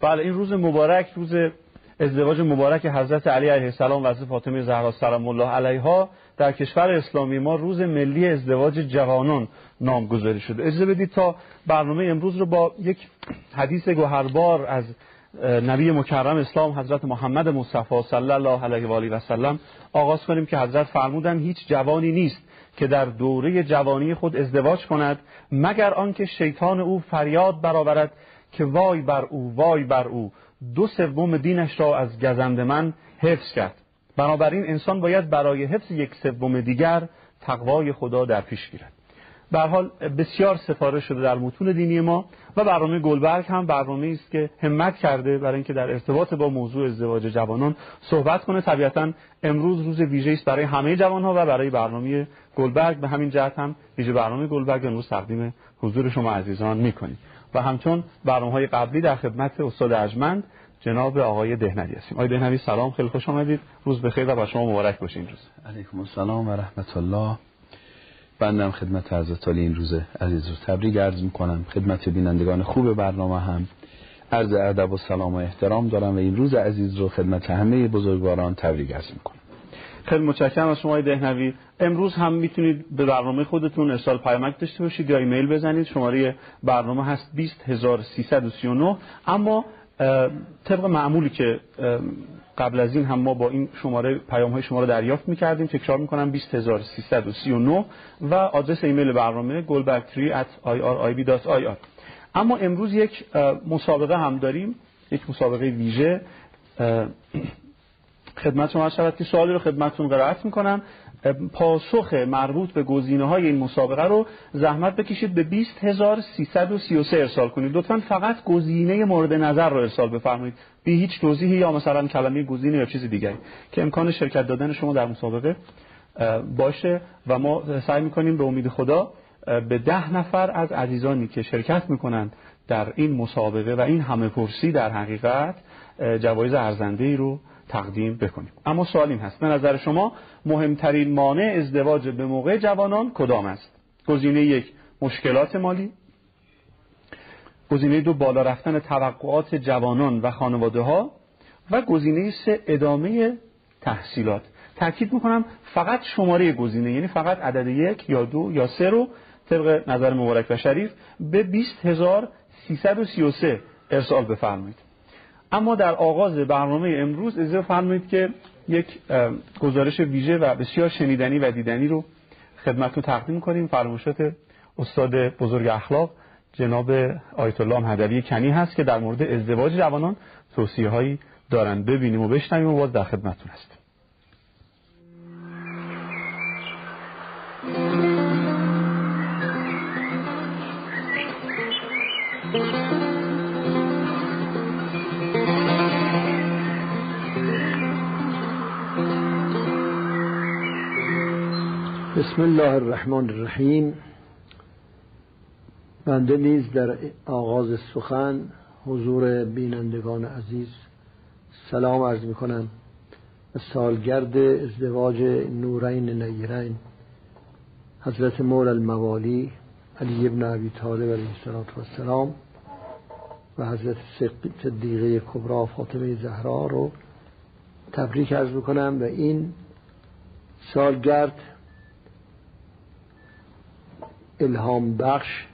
بله این روز مبارک روز ازدواج مبارک حضرت علی علیه السلام و حضرت فاطمه زهرا سلام الله علیها در کشور اسلامی ما روز ملی ازدواج جوانان نامگذاری شده. اجازه بدید تا برنامه امروز رو با یک حدیث گوهربار از نبی مکرم اسلام حضرت محمد مصطفی صلی الله علیه و آله و سلم آغاز کنیم که حضرت فرمودن هیچ جوانی نیست که در دوره جوانی خود ازدواج کند مگر آنکه شیطان او فریاد برآورد که وای بر او وای بر او. دو سوم دینش را از گزند من حفظ کرد. بنابراین انسان باید برای حفظ یک سوم دیگر تقوای خدا در پیش گیرد. به حال بسیار سفارش شده در متون دینی ما و برنامه گلبرگ هم برنامه است که همت کرده برای اینکه در ارتباط با موضوع ازدواج جوانان صحبت کنه. طبیعتا امروز روز ویژه است برای همه جوانها و برای برنامه گلبرگ. به همین جهت هم ویژه برنامه گلبرگ امروز تقدیم حضور شما عزیزان می‌کنیم. و همچون برنامه های قبلی در خدمت استاد اجمند جناب آقای دهنوی هستیم. آقای دهنوی سلام خیلی خوش آمدید. روز بخیر و با شما مبارک باشه این روز. علیکم السلام و رحمت الله. بندم خدمت حضرت علی این روز عزیز رو تبریک عرض می‌کنم. خدمت بینندگان خوب برنامه هم. عرض ادب و سلام و احترام دارم و این روز عزیز رو خدمت همه بزرگواران تبریک عرض می‌کنم. خیلی متشکرم از شما دهنوی. امروز هم می‌تونید به برنامه خودتون ارسال پیامک داشته باشید یا ایمیل بزنید. شماره برنامه هست 20339 اما طبق معمولی که قبل از این هم ما با این شماره پیام های شما رو دریافت می‌کردیم تکرار می‌کنم 20339 و آدرس ایمیل برنامه goldback3 اما امروز یک مسابقه هم داریم یک مسابقه ویژه. خدمت شما شود که سوالی رو خدمتتون قرائت می‌کنم. پاسخ مربوط به گزینه های این مسابقه رو زحمت بکشید به 20333 ارسال کنید. لطفا فقط گزینه مورد نظر رو ارسال بفرمایید. بی هیچ توضیحی یا مثلا کلمه گزینه یا چیز دیگری. که امکان شرکت دادن شما در مسابقه باشه و ما سعی می‌کنیم به امید خدا به ده نفر از عزیزانی که شرکت می‌کنند در این مسابقه و این همه پرسی در حقیقت جوایز ارزنده ای رو تقدیم بکنیم. اما سوال این هست به نظر شما مهمترین مانع ازدواج به موقع جوانان کدام است؟ گزینه یک مشکلات مالی. گزینه دو بالا رفتن توقعات جوانان و خانواده ها و گزینه سه ادامه تحصیلات. تاکید می‌کنم فقط شماره گزینه یعنی فقط عدد یک یا دو یا سه رو طبق نظر مبارک و شریف به 20333 ارسال بفرمایید. اما در آغاز برنامه امروز اجازه فرمایید که یک گزارش ویژه و بسیار شنیدنی و دیدنی رو خدمتتون تقدیم کنیم. فرمایشات استاد بزرگ اخلاق جناب آیت الله هدوی کنی هست که در مورد ازدواج جوانان توصیه هایی دارن ببینیم و بشنویم و باز در خدمتتون هستیم. بسم الله الرحمن الرحیم. بنده نیز در آغاز سخن حضور بینندگان عزیز سلام عرض می کنم سالگرد ازدواج نورین نیرین حضرت مول الموالی علی ابن عبی طالب علیه السلام و حضرت صدیقه کبرا فاطمه زهرا رو تبریک عرض می‌کنم. و این سالگرد الهام بخش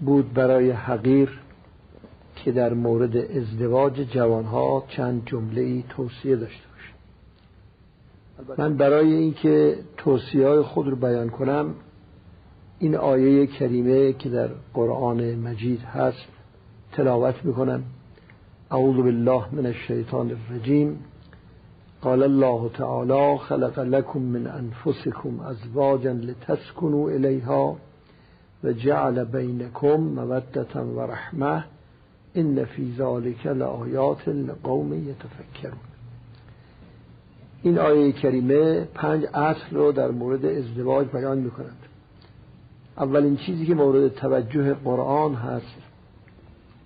بود برای حقیر که در مورد ازدواج جوانها چند جمله ای توصیه داشته باشه. من برای اینکه توصیه های خود رو بیان کنم این آیه کریمه که در قرآن مجید هست تلاوت می‌کنم. اعوذ بالله من الشیطان الرجیم. قال الله تعالى خلق لكم من أنفسكم أزواجا لتسكنوا إليها وجعل بينكم مودة ورحمة إن في ذلك لآيات لقوم يتفكرون این آیه کریمه پنج اصل رو در مورد ازدواج بیان می کند اولین چیزی که مورد توجه قرآن هست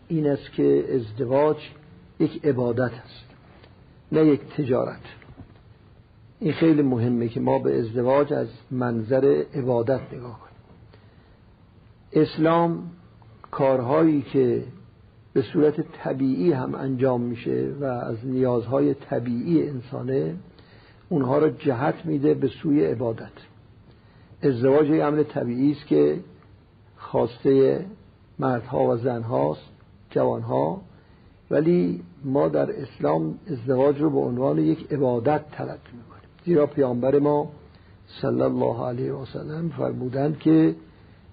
این است که ازدواج یک عبادت است. نه یک تجارت. این خیلی مهمه که ما به ازدواج از منظر عبادت نگاه کنیم. اسلام کارهایی که به صورت طبیعی هم انجام میشه و از نیازهای طبیعی انسانه اونها را جهت میده به سوی عبادت. ازدواج یه عمل طبیعی است که خواسته مردها و زنهاست جوانها ولی ما در اسلام ازدواج رو به عنوان یک عبادت تلقی می‌کنیم. زیرا پیامبر ما صلی الله علیه و سلم فرمودند که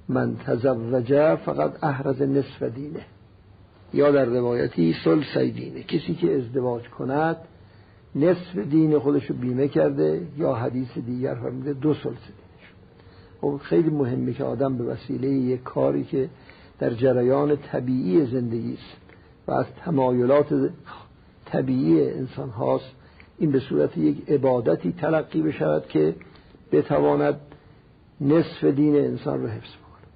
من تزوج فقط احرز نصف دینه یا در روایتی سلس دینه. کسی که ازدواج کند نصف دین خودش رو بیمه کرده یا حدیث دیگر فرموده دو سلس دینش. خب خیلی مهمه که آدم به وسیله یک کاری که در جریان طبیعی زندگی است و از تمایلات طبیعی انسان هاست. این به صورت یک عبادتی تلقی بشود که بتواند نصف دین انسان رو حفظ بکنه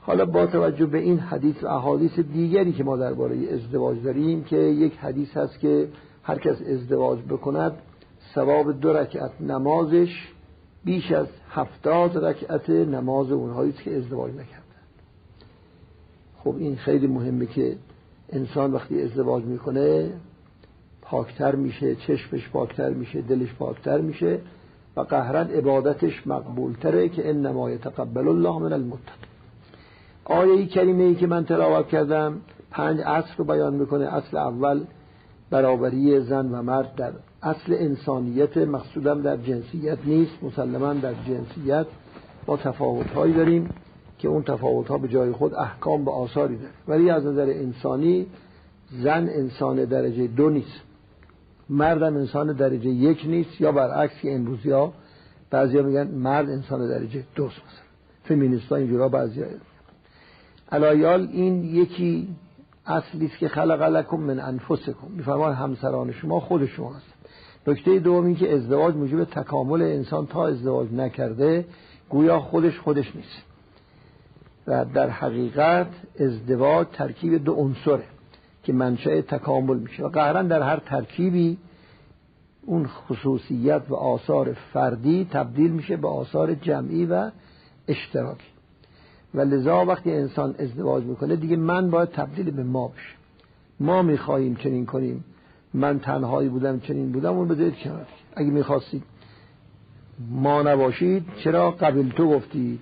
حالا با توجه به این حدیث و احادیث دیگری که ما درباره ازدواج داریم که یک حدیث هست که هر کس ازدواج بکند ثواب دو رکعت نمازش بیش از هفتاد رکعت نماز اونهایی که ازدواج نکردن خب این خیلی مهمه که انسان وقتی ازدواج می‌کنه پاکتر میشه چشمش پاکتر میشه دلش پاکتر میشه و قهرا عبادتش مقبولتره که انما یتقبل الله من المتقین. آیه کریمه ای که من تلاوت کردم پنج اصل رو بیان می‌کنه. اصل اول برابری زن و مرد در اصل انسانیت مقصودم در جنسیت نیست مسلما در جنسیت ما تفاوت داریم. که اون تفاوت ها به جای خود احکام به آثاری داره. ولی از نظر انسانی زن انسان درجه دو نیست. مردم انسان درجه یک نیست. یا برعکس که امروزی ها بعضی ها میگن مرد انسان درجه دوست مثلا. فمینیست ها اینجورا بعضی ها علایال این یکی اصلی است که خلق لکم من انفسکم. میفرمان همسران شما خود شما هست. نکته دوم این که ازدواج موجب تکامل انسان تا ازدواج نکرده گویا خودش خودش نیست. و در حقیقت ازدواج ترکیب دو عنصره که منشأ تکامل میشه و قهرا در هر ترکیبی اون خصوصیت و آثار فردی تبدیل میشه به آثار جمعی و اشتراکی. و لذا وقتی انسان ازدواج می‌کنه دیگه من باید تبدیل به ما بشه. ما می‌خواهیم چنین کنیم من تنهایی بودم چنین بودم اون بذارید کنار. اگه می‌خواستید ما نباشید چرا قبل تو گفتید؟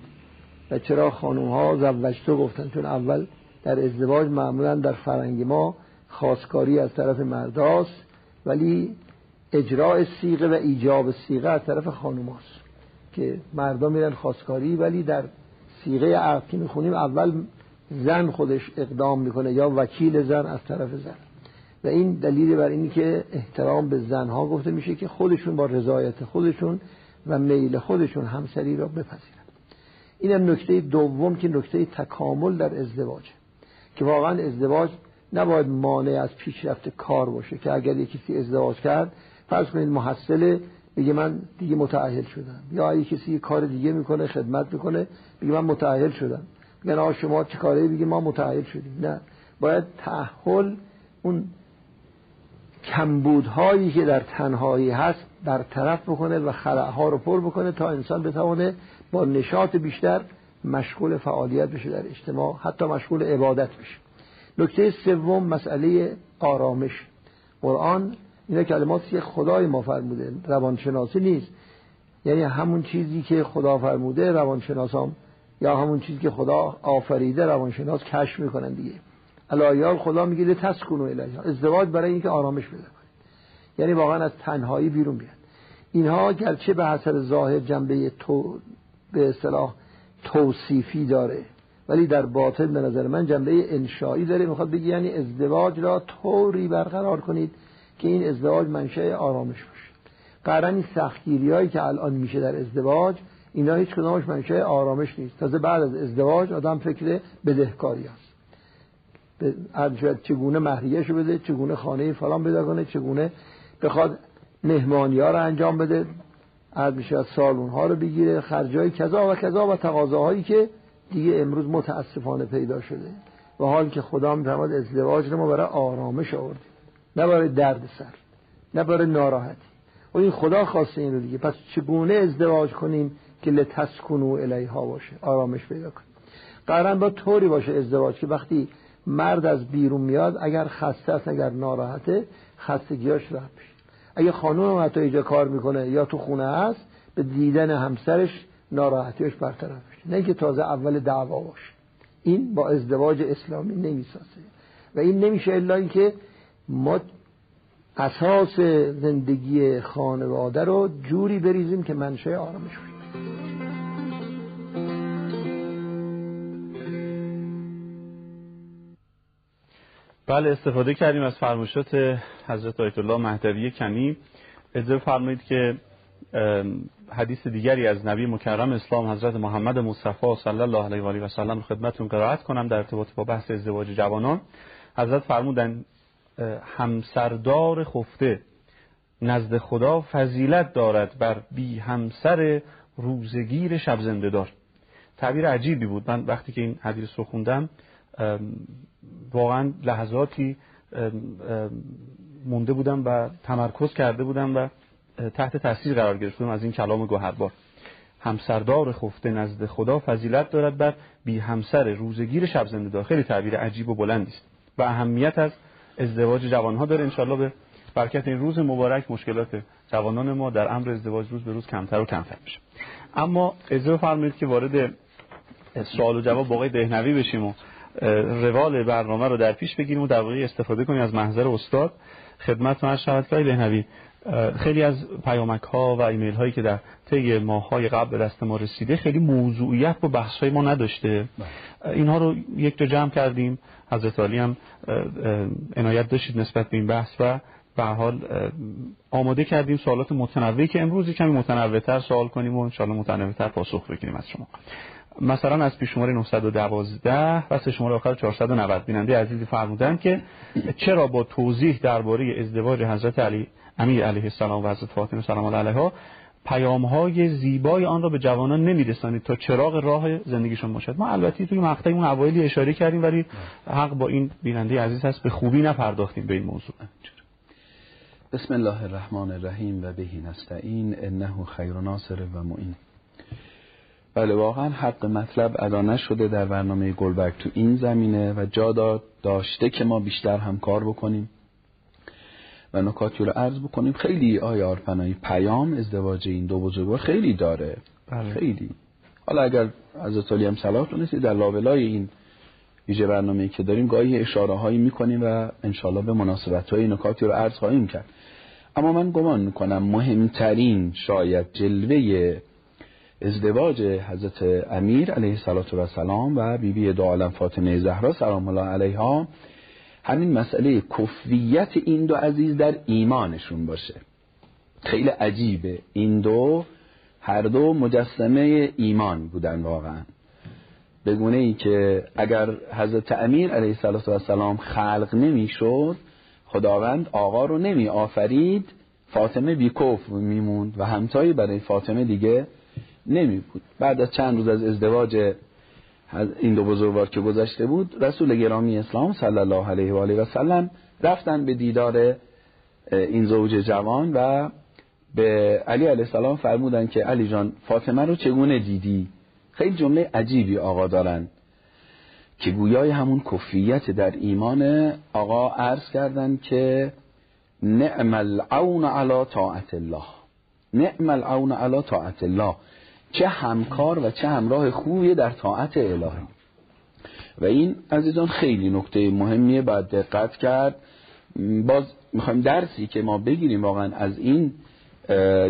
و چرا خانوم ها زوجتو گفتن؟ چون اول در ازدواج معمولا در فرنگ ما خواستکاری از طرف مرداست ولی اجراع سیغه و ایجاب سیغه از طرف خانوم هاست که مردا میرن خواستکاری ولی در سیغه عقد که می‌خونیم اول زن خودش اقدام می‌کنه یا وکیل زن از طرف زن. و این دلیل بر اینی که احترام به زنها گفته میشه که خودشون با رضایت خودشون و میل خودشون همسری را بپذیرن. اینم نکته دوم که نکته تکامل در ازدواج. که واقعا ازدواج نباید مانع از پیشرفت کار باشه که اگر یکی کسی ازدواج کرد فرض کنید محصله بگه من دیگه متعهل شدم. یا اگه کسی کار دیگه می‌کنه خدمت می‌کنه بگه من متعهل شدم. میگن آقا شما چه کاره بگه ما متعهل شدیم. نه. باید تعهل اون کمبودهایی که در تنهایی هست برطرف بکنه و خلعها رو پر بکنه تا انسان بتوانه با نشاط بیشتر مشغول فعالیت بشه در اجتماع حتی مشغول عبادت بشه. نکته سوم مسئله آرامش. قرآن اینا کلمات که خدای ما فرموده روانشناسی نیست. یعنی همون چیزی که خدا فرموده روانشناسام یا همون چیزی که خدا آفریده روانشناس کشف می‌کنن دیگه. الایال خدا میگه تسکونو الیها. ازدواج برای اینکه آرامش بده یعنی واقعا از تنهایی بیرون بیاد. اینها گرچه به حسب ظاهر جنبه تو به اصطلاح توصیفی داره. ولی در باطن به نظر من جنبه انشایی داره. می‌خواد بگی یعنی ازدواج را طوری برقرار کنید که این ازدواج منشأ آرامش باشه. قرار این سختگیری هایی که الان میشه در ازدواج اینا هیچ کدامش منشأ آرامش نیست. تازه بعد از ازدواج آدم فکر بدهکاری به چگونه مهریهشو بده چگونه خانه فلان بده کنه چگونه بخواد مهمانی ها رو انجام بده. عرض میشه از سالون ها رو بگیره خرجای کذا و کذا و تقاضاهایی که دیگه امروز متاسفانه پیدا شده و حال که خدا میفرماد ازدواج رو ما برای آرامش آوردیم. نه برای درد سر نه برای ناراحتی. و این خدا خواسته این رو دیگه. پس چگونه ازدواج کنیم که لتسکنو الیها باشه؟ آرامش پیدا کنیم. قرار با طوری باشه ازدواج که وقتی مرد از بیرون میاد اگر خسته است اگر ناراحته خستگیاش رفت اگه خانوم هم حتی اینجا کار می‌کنه یا تو خونه هست به دیدن همسرش ناراحتیش برطرف میشه. نه که تازه اول دعوا باشه. این با ازدواج اسلامی نمی‌سازه. و این نمیشه الا اینکه ما اساس زندگی خانواده رو جوری بریزیم که منشه آرامش باشه بله استفاده کردیم از فرمایشات حضرت آیت الله مهدوی کنی اجازه فرمایید که حدیث دیگری از نبی مکرم اسلام حضرت محمد مصطفی صلی الله علیه و آله و سلم خدمتتون قرائت کنم در ارتباط با بحث ازدواج جوانان. حضرت فرمودن همسردار خفته نزد خدا فضیلت دارد بر بی همسر روزگیر شب زنده دار تعبیر عجیبی بود. من وقتی که این حدیث رو خوندم واقعا لحظاتی مونده بودم و تمرکز کرده بودم و تحت تاثیر قرار گرفتم از این کلام گوهربار. همسردار خفته نزد خدا فضیلت دارد بر بی همسر روزگیر شب زنده دار خیلی تعبیر عجیب و بلندی است. و اهمیت از ازدواج جوانها داره انشالله به برکت این روز مبارک. مشکلات جوانان ما در امر ازدواج روز به روز کمتر و کمتر میشه. اما اجازه بفرمایید که وارد سوال و جواب با آقای دهنوی بشیم و روال برنامه رو در پیش بگیریم و در واقع استفاده کنیم از محضر استاد. خدمت من شود که دهنوی خیلی از پیامک ها و ایمیل هایی که در طی ماه های قبل به دست ما رسیده خیلی موضوعیت با بحث های ما نداشته. بله. اینها رو یک جا جمع کردیم. حضرت علی هم عنایت داشتید نسبت به این بحث و به حال آماده کردیم سوالات متنوعی که امروز کمی متنوعتر سوال کنیم و انشاءالله متنوعتر پاسخ بگیریم از شما. مثلا از پیش شماره 912 و سه شماره آخر 490 بیننده عزیزی فرمودن که چرا با توضیح درباره ازدواج حضرت علی امیر علیه السلام و حضرت فاطمه سلام الله علیها پیام های زیبای آن را به جوانان نمیرسانید تا چراغ راه زندگیشون باشد. ما البته توی مقطع اون اوایلی اشاره کردیم ولی حق با این بیننده عزیز هست به خوبی نپرداختیم به این موضوع. بسم الله الرحمن الرحیم و بهی نستعین انه خیر ناصر و معین. بله واقعا حق مطلب ادا نشده در برنامه گلبرگ تو این زمینه و جا داشته که ما بیشتر هم کار بکنیم و نکاتی رو عرض بکنیم. خیلی آیا آرپنایی پیام ازدواج این دو بزرگوار خیلی داره. بله. خیلی. حالا اگر از اطالی هم صلاح تونستی در لابلای این ویژه برنامه که داریم گاهی اشاره هایی می‌کنیم و انشالله به مناسبت های نکاتی رو عرض خواهیم کرد. اما من گمان می‌کنم مهمترین شاید جلوه ازدواج حضرت امیر علیه السلام و بیبی بی دو عالم فاطمه زهرا سلام الله علیها. همین مسئله کفویت این دو عزیز در ایمانشون باشه. خیلی عجیبه. این دو هر دو مجسمه ایمان بودن واقعا. بگونه ای که اگر حضرت امیر علیه السلام خلق نمی‌شد خداوند آقا رو نمی آفرید فاطمه بیکف میموند و همتایی برای فاطمه دیگه نمی بود بعد از چند روز از ازدواج این دو بزرگوار که گذشته بود رسول گرامی اسلام صلی الله علیه و آله و سلم رفتن به دیدار این زوج جوان و به علی علیه السلام فرمودن که علی جان فاطمه رو چگونه دیدی؟ خیلی جمله عجیبی آقا دارن که گویای همون کفیت در ایمان آقا عرض کردن که نعم العون علی طاعت الله. نعم العون علی طاعت الله. چه همکار و چه همراه خوبی در طاعت الهی. و این عزیزان خیلی نکته مهمیه باید دقت کرد. باز می‌خوایم درسی که ما بگیریم واقعا از این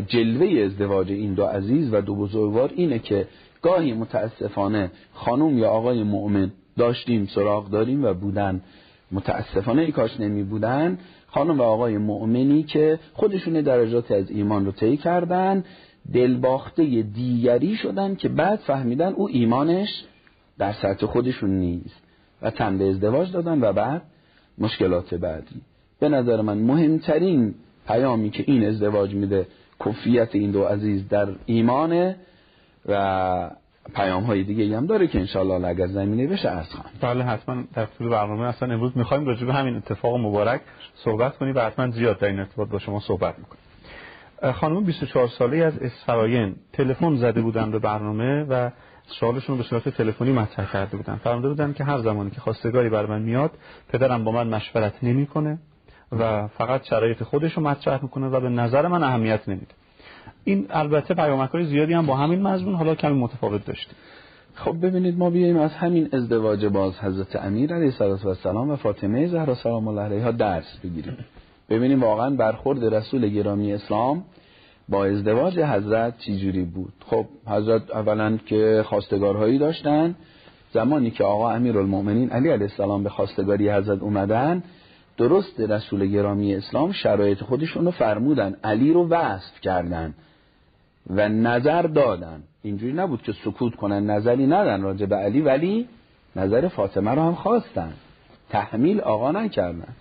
جلوه ازدواج این دو عزیز و دو بزرگوار اینه که گاهی متاسفانه خانم یا آقای مؤمن داشتیم سراغ داریم و بودن. متاسفانه ای کاش نمی بودن. خانم و آقای مؤمنی که خودشون درجات از ایمان رو طی کردن. دلباخته دیگری شدن که بعد فهمیدن او ایمانش در سطح خودشون نیست و تن به ازدواج دادن و بعد مشکلات بعدی. به نظر من مهمترین پیامی که این ازدواج میده کفیت این دو عزیز در ایمانه و پیام های دیگه هم داره که انشالله اگر زمینه بشه ارز خواهم. بله حتما در طول برنامه اصلا امروز می‌خوایم راجع به همین اتفاق مبارک صحبت کنیم و حتما زیاد در این ارتباط با شما صحبت می‌کنیم. خانم 24 ساله از اسفراین تلفن زده بودن به برنامه و سوالشون رو به صورت تلفنی مطرح کرده بودن. فرموده بودن که هر زمانی که خواستگاری بر من میاد پدرم با من مشورت نمی‌کنه و فقط شرایط خودش رو مطرح می‌کنه و به نظر من اهمیت نمیده. این البته پیامک های زیادی هم با همین مضمون حالا کمی متفاوت داشتیم خب ببینید ما بیایم از همین ازدواج باز حضرت امیر علیه السلام و فاطمه زهرا سلام الله علیها درس بگیریم. ببینیم واقعا برخورد رسول گرامی اسلام با ازدواج حضرت چجوری بود. خب حضرت اولا که خواستگارهایی داشتن زمانی که آقا المؤمنین علی علیه السلام به خواستگاری حضرت اومدن درست رسول گرامی اسلام شرایط خودشون رو فرمودن علی رو وصف کردن و نظر دادن. اینجوری نبود که سکوت کنن نظری ندن راجع به علی ولی نظر فاطمه رو هم خواستن. تحمیل آقا نکردن.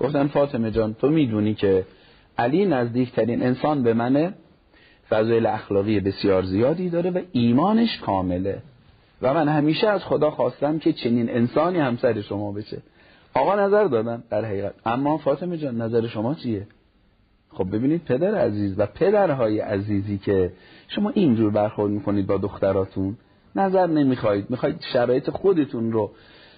گفتن فاطمه جان تو می‌دونی که علی نزدیکترین انسان به منه فضایل اخلاقی بسیار زیادی داره و ایمانش کامله. و من همیشه از خدا خواستم که چنین انسانی همسر شما بشه. آقا نظر دادن در حقیقت. اما فاطمه جان نظر شما چیه؟ خب ببینید پدر عزیز و پدرهای عزیزی که شما اینجور برخورد می‌کنید با دختراتون نظر نمی‌خواید می‌خواید شرایط خودتون رو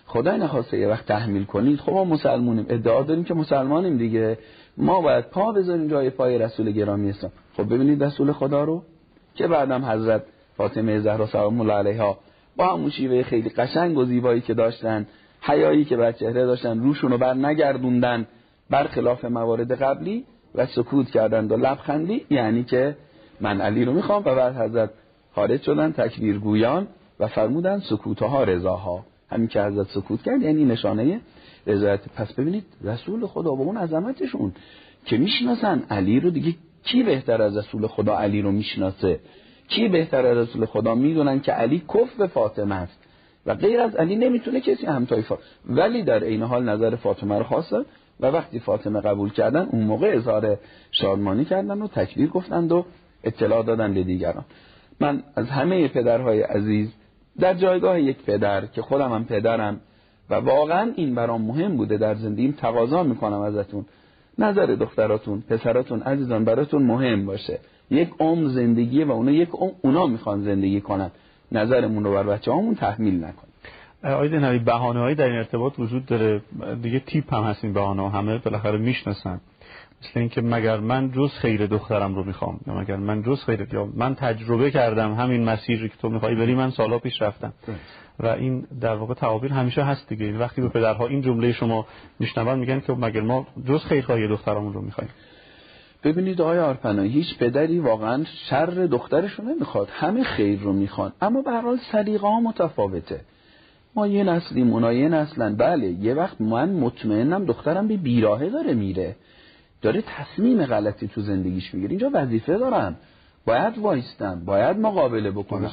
خدای نخواسته یه وقت تحمیل کنید. خب ما مسلمونیم. ادعا داریم که مسلمانیم دیگه. ما باید پا بذاریم جای پای رسول گرامی اسلام. خب ببینید رسول خدا رو. که بعدم حضرت فاطمه زهرا سلام الله علیها با همون شیوه خیلی قشنگ و زیبایی که داشتن حیایی که بر چهره داشتن روشون رو بر نگردوندن برخلاف موارد قبلی و سکوت کردند و لبخندی یعنی که من علی رو می‌خوام و بعد حضرت خارج شدن تکبیر گویان و فرمودن سکوتها رضاها. همین که حضرت سکوت کرد یعنی نشانه رضایت. پس ببینید رسول خدا با اون عظمتشون که می‌شناسن علی رو دیگه کی بهتر از رسول خدا علی رو می‌شناسه؟ کی بهتر از رسول خدا؟ می‌دونن که علی کف به فاطمه است و غیر از علی نمی‌تونه کسی همتای فاطمه ولی در عین حال نظر فاطمه رو خواستن و وقتی فاطمه قبول کردن اون موقع اظهار شادمانی کردن و تکبیر گفتند و اطلاع دادن به دیگران. من از همه پدرهای عزیز در جایگاه یک پدر که خودم هم پدرم و واقعا این برام مهم بوده در زندگیم تقاضا می‌کنم ازتون. نظر دختراتون پسراتون عزیزان براتون مهم باشه. یک عمر زندگی و اونا یک عمر اونا می‌خوان زندگی کنن. نظرمون رو بر بچه همون تحمیل نکن. آید نبی بهانه هایی در این ارتباط وجود داره. دیگه تیپ هم هست این بهانه همه بالاخره می‌شناسن. مثل اینکه مگر من جز خیر دخترم رو می‌خوام یا مگر من جز خیر یا من تجربه کردم همین مسیری که تو می‌خوای بری من سالا پیش رفتم. و این در واقع تعابیر همیشه هست دیگه. وقتی به پدرها این جمله شما میشنون میگن که مگر ما جز خیرخواهی دخترمون رو می‌خوایم. ببینید آقای آرپنا هیچ پدری واقعا شر دخترش رو نمی‌خواد همه خیر رو می‌خوان. اما به هر حال ها متفاوته. ما یه نسلیم اونا یه نسلن. بله یه وقت من مطمئنم دخترم به بیراهه داره میره. داره تصمیم غلطی تو زندگیش می‌گیره. اینجا وظیفه دارم باید وایستم باید مقابله بکنم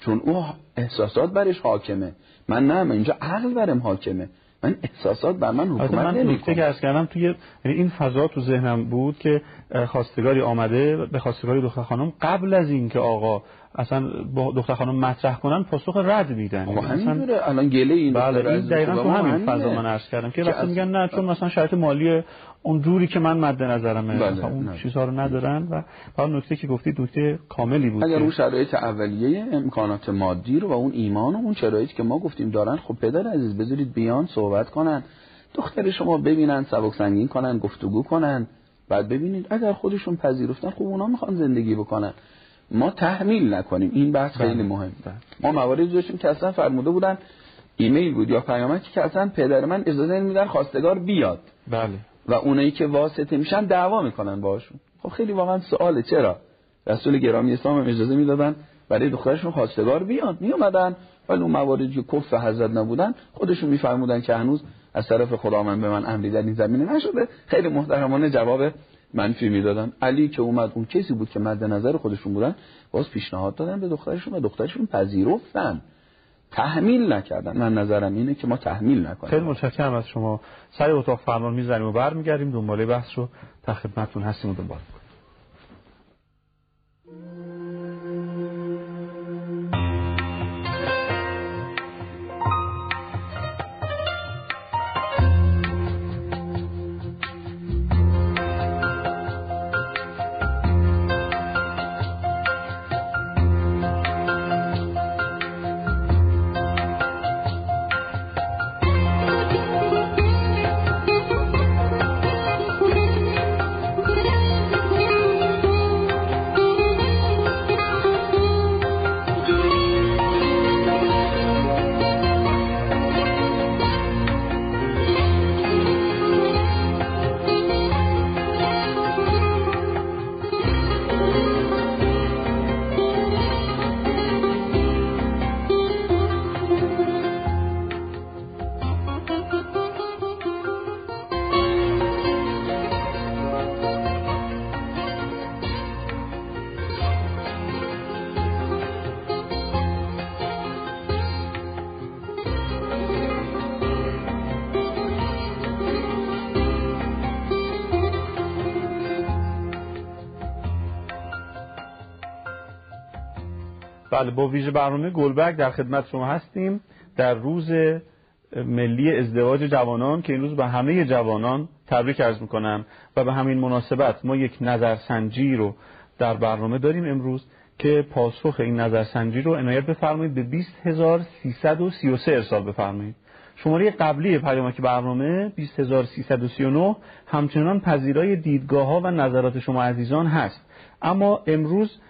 چون او احساسات برش حاکمه. من نه من اینجا عقل برم حاکمه. من احساسات بر من حکومت من نکته که از کردم توی یعنی این فضا تو ذهنم بود که خواستگاری آمده به خواستگاری دختر خانم قبل از اینکه آقا اصلا با دختر خانم مطرح کنن پاسخ رد میدن. همینجوره الان گله این بله این دقیقا تو همین فضا من عرض کردم که وقتی میگن نه چون مثلا شرط مالی اون جوری که من مد نظرمه. بله. اون چیزها رو ندارن و حالا نکته که گفتی نکته کاملی بود اگر اون شرایط اولیه امکانات مادی رو و اون ایمان و اون شرایطی که ما گفتیم دارن خب پدر عزیز بذارید بیان صحبت کنن. دختر شما ببینن سبک سنگین کنن گفتگو کنن. بعد ببینید اگر خودشون پذیرفتن خب اونا می‌خوان زندگی بکنن. ما تحمیل نکنیم. این بحث خیلی بله. مهم بله. ما مواردی داشتیم که اصلا فرموده بودن ایمیل بود یا پیامکی که اصلا پدر من اجازه نمیدن خواستگار بیاد. بله. و اونایی که واسطه میشن دعوا می‌کنن باشون خب خیلی واقعا سواله. چرا؟ رسول گرامی اسلام هم اجازه می‌دادن برای دخترشون خواستگار بیاد میومدن ولی اون مواردی که کف حضرت نبودن خودشون میفرمودن که هنوز از طرف خدا من به من امری در این زمینه نشده. خیلی محترمانه جواب منفی می‌دادن. علی که اومد اون کسی بود که مد نظر خودشون بودن باز پیشنهاد دادن به دخترشون و دخترشون پذیرفتن. تحمیل نکردن. من نظرم اینه که ما تحمیل نکنیم. خیلی متشکرم از شما. سر اتاق فرمان می‌زنیم و برمیگردیم. دنباله بحث رو. تا خدمتتون هستیم و دنبال بله با ویژه برنامه گلبرگ در خدمت شما هستیم در روز ملی ازدواج جوانان که این روز به همه جوانان تبریک عرض می‌کنم و به همین مناسبت ما یک نظرسنجی رو در برنامه داریم امروز که پاسخ این نظرسنجی رو عنایت بفرمایید به 20333 ارسال بفرمایید. شماره قبلی پیامک برنامه 20339 همچنان پذیرای دیدگاه ها و نظرات شما عزیزان هست. اما امروز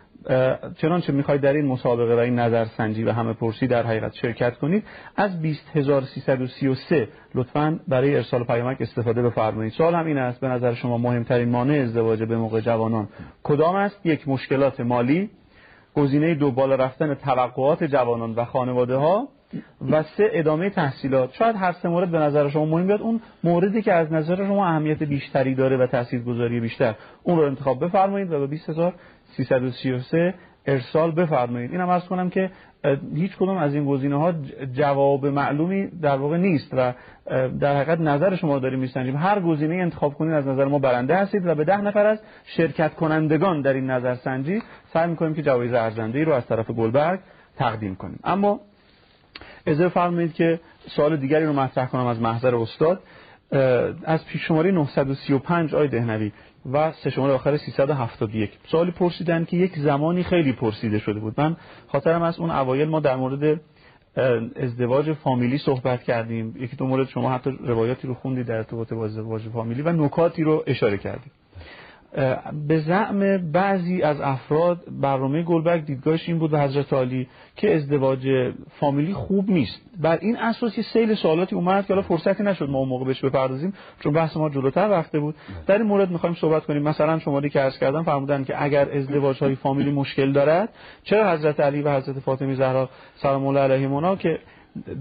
چنانچه می‌خواید در این مسابقه و این نظرسنجی و همه پرسی در حقیقت شرکت کنید از 20333 لطفا برای ارسال پیامک استفاده بفرمایید. سوال هم این است به نظر شما مهمترین مانع ازدواج به موقع جوانان کدام است؟ یک مشکلات مالی گزینه دو بالا رفتن توقعات جوانان و خانواده ها و سه ادامه تحصیلات. شاید هر سه مورد به نظر شما مهم بیاد. اون موردی که از نظر شما اهمیت بیشتری داره و تاثیرگذاری بیشتر اون رو انتخاب بفرمایید و به 20333 ارسال بفرمایید. اینم عرض کنم که هیچ کدوم از این گزینه ها جواب معلومی در واقع نیست و در حقیقت نظر شما داریم میسنجیم هر گزینه انتخاب کنید از نظر ما برنده هستید و به ده نفر از شرکت کنندگان در این نظرسنجی سعی می‌کنیم که جوایز ارزنده ای رو از طرف گلبرگ تقدیم کنیم. اما اجازه فرمایید که سوال دیگری رو مطرح کنم از محضر استاد. از پیش شماره 935 آی دهنوی و سه شماره آخر 371 سوالی پرسیدن که یک زمانی خیلی پرسیده شده بود. من خاطرم از اون اوایل ما در مورد ازدواج فامیلی صحبت کردیم. یکی دو مورد شما حتی روایاتی رو خوندید در ارتباط با ازدواج فامیلی و نکاتی رو اشاره کردیم به زعم بعضی از افراد برنامه گلبرگ دیدگاهش این بود به حضرت عالی که ازدواج فامیلی خوب نیست. بر این اساس یه سیل سوالاتی اومد که حالا فرصتی نشد ما اون موقع بهش بپردازیم چون بحث ما جلوتر رفته بود. در این مورد می‌خوایم صحبت کنیم. مثلا شماری که عرض کردم فرمودن که اگر ازدواج های فامیلی مشکل دارد چرا حضرت علی و حضرت فاطمه زهرا سلام الله علیهما که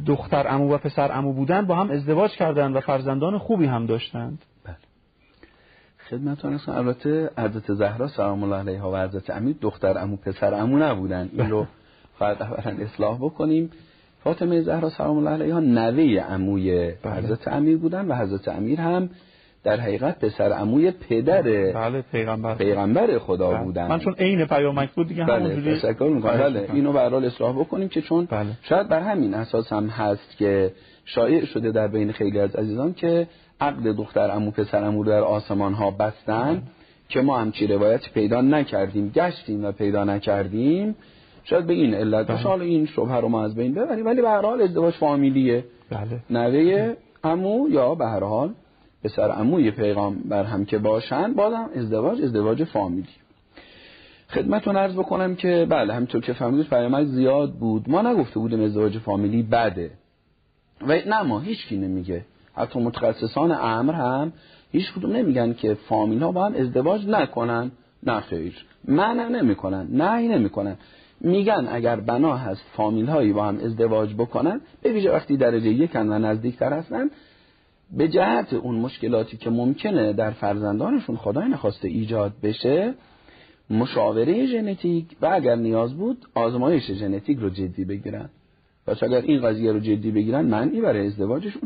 دختر عمو و پسر عمو بودن با هم ازدواج کردند و فرزندان خوبی هم داشتند؟ خدمتتون هستم. البته حضرت زهرا سلام الله علیها و حضرت امیر دختر امو پسر امو نبودن. این رو فقط اولا اصلاح بکنیم. فاطمه زهرا سلام الله علیها نوه عموی بله. حضرت امیر بودن و حضرت امیر هم در حقیقت پسر عموی پدر بله پیغمبر. پیغمبر خدا بله. بودن. من چون عین پیامک بود دیگه بله تشکر می‌کنم. بله اینو به حال اصلاح بکنیم که چون بله. شاید بر همین اساس هم هست که شایع شده در بین خیلی از عزیزان که عقد دختر امو پسر امو در آسمان ها بستن که ما همچی روایت پیدا نکردیم گشتیم و پیدا نکردیم. شاید به این علت باشه حالا این شبه رو ما از بین ببریم. ولی به هر حال ازدواج فامیلیه. بله. نوه امو یا به هر حال پسر عموی بر هم که باشن بازم ازدواج ازدواج فامیلی. خدمتتون عرض بکنم که بله همینطور که فهمیدید پیامک زیاد بود. ما نگفته بودیم ازدواج فامیلی بده. و نه ما هیچ کی نمیگه. حتی متخصصان امر هم هیچ کدوم نمیگن که فامیل ها با هم ازدواج نکنن. نه خیر. منع نمی‌کنن. نه نمی‌کنن. میگن اگر بنا هست فامیل هایی با هم ازدواج بکنن به ویژه وقتی درجه یکن و نزدیکتر هستن به جهت اون مشکلاتی که ممکنه در فرزندانشون خدای نخواسته ایجاد بشه مشاوره ژنتیک و اگر نیاز بود آزمایش ژنتیک رو جدی بگیرن. پس اگر این قضیه رو جدی بگیرن معنی برای ازدواجشون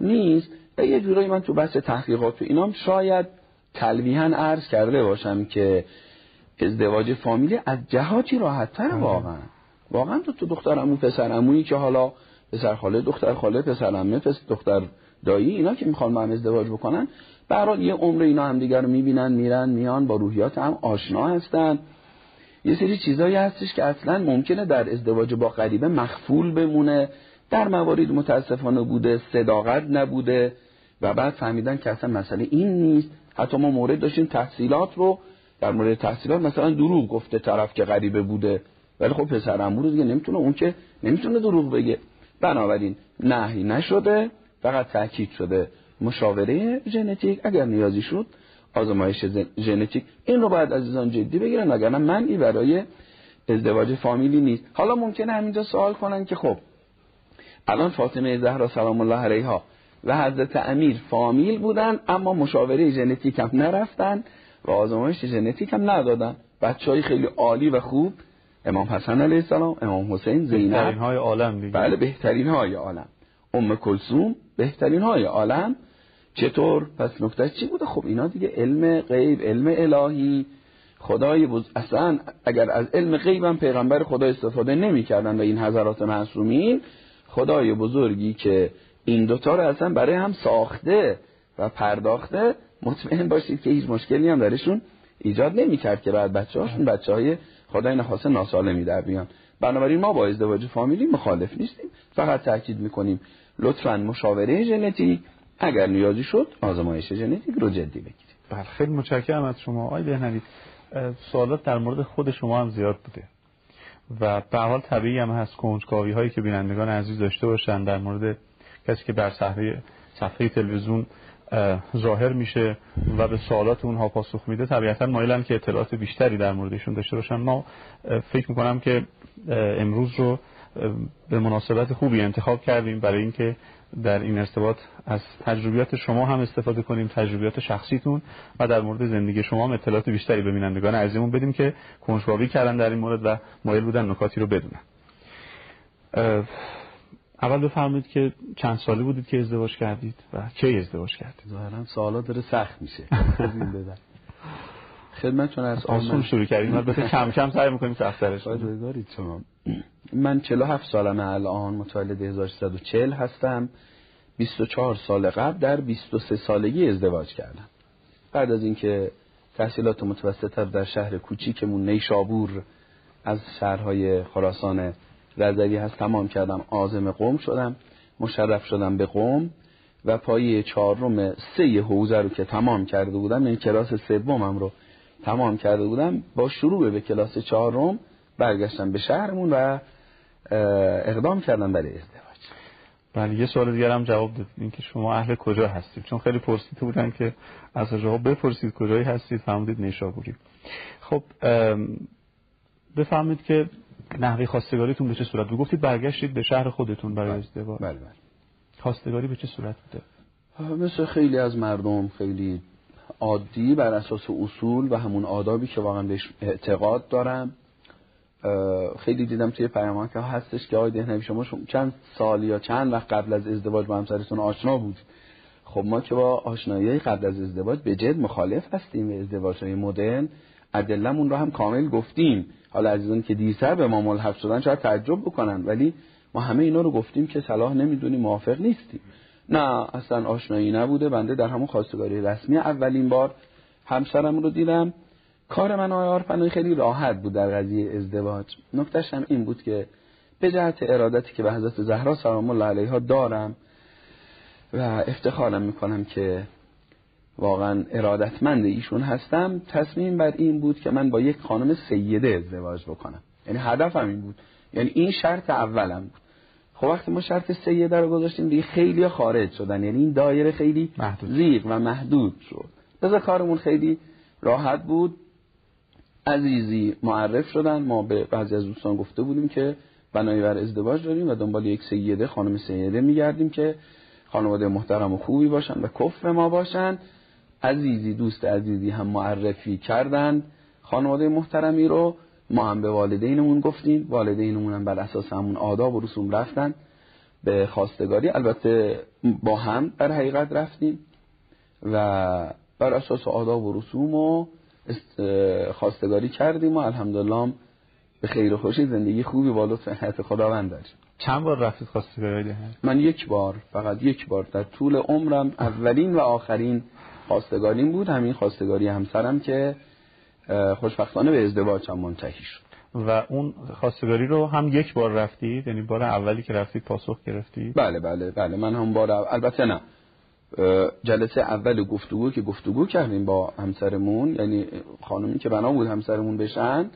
نیست. و یه جورایی من تو بحث تحقیقات و اینام شاید تلویحا عرض کرده باشم که ازدواج فامیلی از جهاتی راحت تر آره. واقعا. واقعا تو تو دختر امو پسر امویی که حالا پسر خاله دختر خاله پسر امه پسر دختر دایی اینا که می‌خوان با هم ازدواج بکنن برای یه عمر اینا هم دیگر رو می‌بینن میرن میان با روحیات هم آشنا هستن. یه سری چیزایی هستش که اصلا ممکنه در ازدواج با غریبه مخفول بمونه. در موارد متاسفانه بوده صداقت نبوده و بعد فهمیدن که اصلا مسئله این نیست. حتی ما مورد داشتیم تحصیلات رو. در مورد تحصیلات مثلا دروغ گفته طرف که غریبه بوده. ولی خب پسر رو دیگه نمی‌تونه اون که نمی‌تونه دروغ بگه. بنابراین نهی نشده فقط تاکید شده مشاوره ژنتیک. اگر نیازی شد آزمایش ژنتیک. این رو باید عزیزان جدی بگیرن وگرنه منی برای ازدواج فامیلی نیست. حالا ممکنه همینجا سوال کنن که خب الان فاطمه زهرا سلام الله علیها و حضرت امیر فامیل بودن اما مشاوره ژنتیک هم نرفتن و آزمایش ژنتیک هم ندادن. بچه های خیلی عالی و خوب امام حسن علیه السلام امام حسین زینب. بهترین های عالم دیگه. بله بهترین های عالم. ام کلثوم بهترین های عالم. چطور؟ پس نکته چی بوده؟ خب اینا دیگه علم غیب علم الهی. خدای بز... اصلا اگر از علم غیبم پیغمبر خدا استفاده نمی‌کردن و این حضرات معصومین خدای بزرگی که این دوتا رو اصلا برای هم ساخته و پرداخته مطمئن باشید که هیچ مشکلی هم درشون ایجاد نمی‌کرد که بعد بچه هاشون بچه های خدای نخواسته ناسالمی در بیان. بنابراین ما با ازدواج فامیلی مخالف نیستیم. فقط تاکید می‌کنیم لطفا مشاوره ژنتیک اگر نیازی شد آزمایش ژنتیک رو جدی بگیرید. بله خیلی متشکرم از شما. آقای بهنوی سوالات در مورد خود شما هم زیاد بوده. و به حال طبیعی هم هست کنجکاوی هایی که بینندگان عزیز داشته باشن در مورد کسی که بر صفحه صفحه تلویزیون ظاهر میشه و به سوالات اونها پاسخ میده طبیعتا مایلن که اطلاعات بیشتری در موردشون داشته باشن. ما فکر می‌کنم که امروز رو به مناسبت خوبی انتخاب کردیم برای اینکه در این ارتباط از تجربیات شما هم استفاده کنیم تجربیات شخصیتون و در مورد زندگی شما هم اطلاعات بیشتری به بینندگان عزیزمون بدیم که کنجکاوی کردن در این مورد و مایل بودن نکاتی رو بدونن. اول بفرمایید که چند ساله بودید که ازدواج کردید و کی ازدواج کردید؟ ظاهرا سوالات داره سخت میشه. خدمتتون از آسون شروع کردیم البته کم کم سعی می‌کنیم سخت‌ترش کنیم. شما من 47 سالمه الان متولد 1340 هستم. 24 سال قبل در 23 سالگی ازدواج کردم. بعد از اینکه تحصیلات متوسطه در شهر کوچیکمون نیشابور از شهرهای خراسان رضوی هست تمام کردم آزم قوم شدم مشرف شدم به قوم و پایه چهارم سه حوزه رو که تمام کرده بودم این کلاس سومم رو تمام کرده بودم با شروع به کلاس چهارم برگشتم به شهرمون و اقدام کردم برای ازدواج. بله یه سوال دیگر هم جواب دادید اینکه شما اهل کجا هستید؟ چون خیلی پرسیده بودن که از جواب بپرسید کجایی هستید فهمیدید نیشابوری. خب بفهمید که نحوه خواستگاریتون به چه صورت بود؟ گفتید برگشتید به شهر خودتون برای بله. ازدواج. بله بله. خواستگاری به چه صورت بوده؟ مثل خیلی از مردم خیلی عادی بر اساس اصول و همون آدابی که واقعا بهش اعتقاد دارم. خیلی دیدم توی پیام که هستش که آقای دهنوی شما چند سال یا چند وقت قبل از ازدواج با همسرتون آشنا بود. خب ما که با آشنایی قبل از ازدواج به جد مخالف هستیم به ازدواج های مدرن. ادلمون رو هم کامل گفتیم. حالا عزیزان که دیرتر به ما ملحق شدن شاید تعجب بکنن ولی ما همه اینا رو گفتیم که صلاح نمی‌دونیم موافق نیستیم. نه اصلا آشنایی نبوده. بنده در همون خواستگاری رسمی اولین بار همسرم رو دیدم. کار من آقای آرپنایی خیلی راحت بود در قضیه ازدواج. نکتش هم این بود که به جهت ارادتی که به حضرت زهرا سلام الله علیها دارم و افتخارم می‌کنم که واقعا ارادتمند ایشون هستم تصمیم بر این بود که من با یک خانم سیده ازدواج بکنم. یعنی هدفم این بود. یعنی این شرط اولم بود. خب وقتی ما شرط سیده رو گذاشتیم دیگه خیلی خارج شدن. یعنی این دایره خیلی زیغ و محدود شد. لذا کارمون خیلی راحت بود. عزیزی معرف شدن. ما به بعضی از دوستان گفته بودیم که بنای بر ازدواج داریم و دنبال یک سیده خانم سیده میگردیم که خانواده محترم و خوبی باشن و کفر ما باشن. عزیزی دوست عزیزی هم معرفی کردند خانواده محترمی رو ما هم به والدینمون گفتیم. والدینمون هم بر اساس همون آداب و رسوم رفتن به خواستگاری. البته با هم در حقیقت رفتیم و بر اساس آداب و رسوم و خواستگاری کردیم و الحمدلله به خیر و خوشی زندگی خوبی با لطف حیات خداوند داریم چند بار رفتید خواستگاری من یک بار فقط یک بار در طول عمرم اولین و آخرین خواستگاریم بود. همین خواستگاری همسرم که خوشبختانه به ازدواج هم منتهی شد. و اون خواستگاری رو هم یک بار رفتید؟ یعنی بار اولی که رفتید پاسخ گرفتید؟ بله بله بله. من هم بار البته نه. جلسه اول گفتگو که گفتگو کردیم با همسرمون یعنی خانمی که بنا بود همسرمون بشن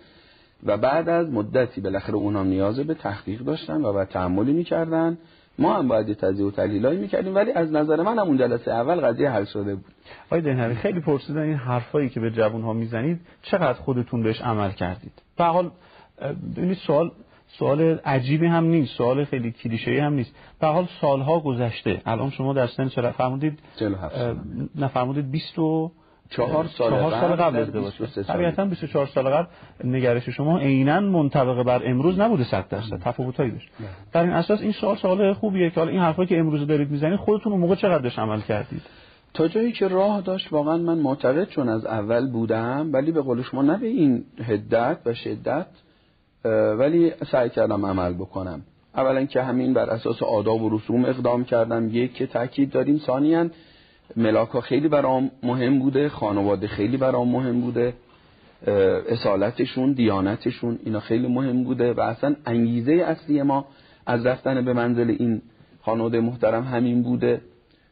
و بعد از مدتی بالاخره اونا نیازه به تحقیق داشتن و بعد تعملی می‌کردن. ما هم باید تزیه و تحلیلایی می‌کردیم ولی از نظر من همون جلسه اول قضیه حل شده بود. آقای دهنوی خیلی پرسیدن این حرفایی که به جوان می‌زنید چقدر خودتون بهش عمل کردید؟ به حال سوال سوال عجیبی هم نیست سوال خیلی کلیشه‌ای هم نیست. به حال سالها گذشته. الان شما در سن چرا فرمودید 47 نه فرمودید 20 و چهار سال, چهار سال قبل ازدواج طبیعتا 24 سال قبل نگرش شما عینا منطبق بر امروز نبوده 100 درصد. تفاوتایی داشت. در این اساس این سوال سوال خوبیه که حالا این حرفایی که امروز دارید می‌زنید خودتون اون موقع چقدرش عمل کردید؟ تا جایی که راه داشت واقعا من معتقد چون از اول بودم ولی به قول شما نه به این هدت و شدت ولی سعی کردم عمل بکنم. اولا که همین بر اساس آداب و رسوم اقدام کردم. یک که تاکید داریم ثانیا ملاک ها خیلی برام مهم بوده خانواده خیلی برام مهم بوده اصالتشون دیانتشون اینا خیلی مهم بوده و اصلا انگیزه اصلی ما از رفتن به منزل این خانواده محترم همین بوده.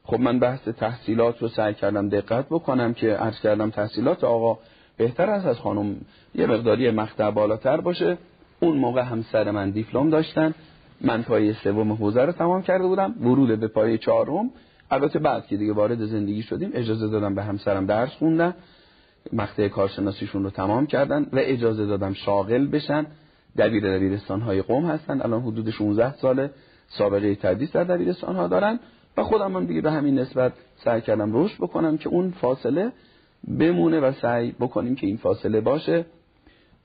خب من بحث تحصیلات رو سعی کردم دقت بکنم که عرض کردم تحصیلات آقا بهتر است از خانم. یه مقداری مقطع بالاتر باشه. اون موقع همسر من دیپلم داشتن. من پایه سوم حوزه رو تمام کرده بودم. ورود به پایه چهارم. البته بعد که دیگه وارد زندگی شدیم اجازه دادم به همسرم درس خوندن. مقطع کارشناسیشون رو تمام کردن و اجازه دادم شاغل بشن. دبیر دبیرستان های قوم هستن. الان حدود 16 ساله سابقه تدریس در دبیرستان ها دارن. و خودم هم دیگه به همین نسبت سعی کردم رشد بکنم که اون فاصله بمونه و سعی بکنیم که این فاصله باشه.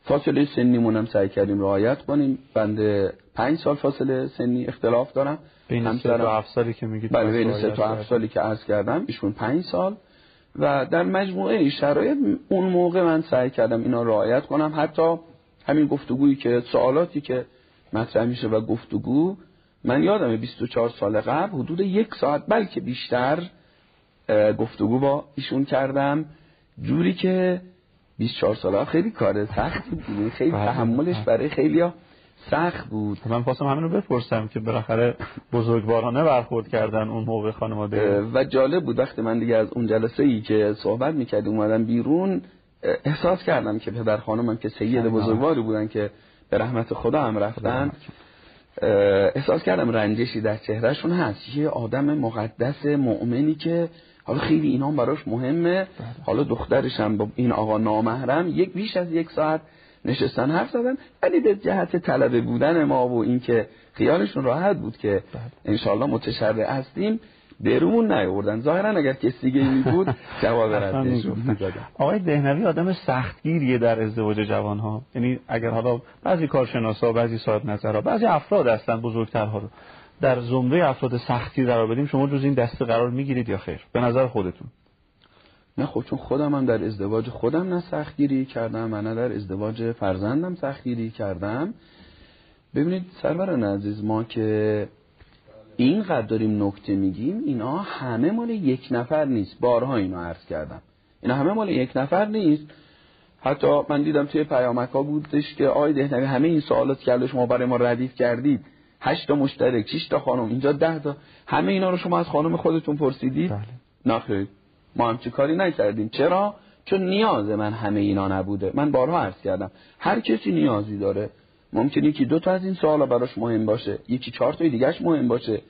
فاصله سنیمون هم سعی کردیم رعایت کنیم. بنده پنج سال فاصله سنی اختلاف دارم. بین سه تا هفت سالی که میگید بله بین سه تا هفت سالی که عرض کردم ایشون پنج سال. و در مجموعه شرایط اون موقع من سعی کردم اینا رعایت کنم. حتی همین گفتگویی که سوالاتی که مطرح میشه و گفتگو من یادم 24 سال قبل حدود یک ساعت بلکه بیشتر گفتگو با ایشون کردم. جوری که 24 سال خیلی کار سختی بود خیلی بله. تحملش برای خیلی سخت بود. من خواستم همین رو بپرسم که بالاخره بزرگوارانه برخورد کردن اون موقع خانواده. و جالب بود وقتی من دیگه از اون جلسه ای که صحبت می‌کرد اومدم بیرون احساس کردم که پدر خانمم که سید بزرگواری بودن که به رحمت خدا هم رفتن. احساس کردم رنجشی در چهرهشون هست. یه آدم مقدس مؤمنی که حالا خیلی اینا براش مهمه. حالا دخترش هم با این آقا نامحرم یک بیش از یک ساعت نشستن حرف زدن. ولی به جهت طلبه بودن ما و اینکه خیالشون راحت بود که بله. انشالله متشرع هستیم درون نیاوردن. ظاهرا اگر کسی دیگه می بود جواب ردش آقای دهنوی آدم سختگیریه در ازدواج جوان ها یعنی اگر حالا بعضی کارشناسا بعضی صاحب نظرها بعضی افراد هستن بزرگترها رو. در زمره افراد سختی قرار بدیم شما جز این دسته قرار می‌گیرید یا خیر؟ به نظر خودتون. نه خب چون خودم هم در ازدواج خودم نه سختگیری کردم من در ازدواج فرزندم سختگیری کردم. ببینید سروران عزیز ما که اینقدر داریم نکته میگیم اینا همه مال یک نفر نیست. بارها اینو عرض کردم. اینا همه مال یک نفر نیست. حتی من دیدم توی پیامک ها بودش که آی دهنوی همه این سوالات کرده شما برای ما ردیف کردید هشت تا مشترک 6 تا خانم. اینجا ده تا. همه اینا رو شما از خانم خودتون پرسیدید؟ بله. نه ما هم چه کاری نکردیم. چرا؟ چون نیاز من همه اینا نبوده. من بارها عرض کردم. هر کسی نیازی داره. ممکنه یکی دو تا از این سوالا براش مهم باشه. یکی چهار تا دیگهش مهم باشه.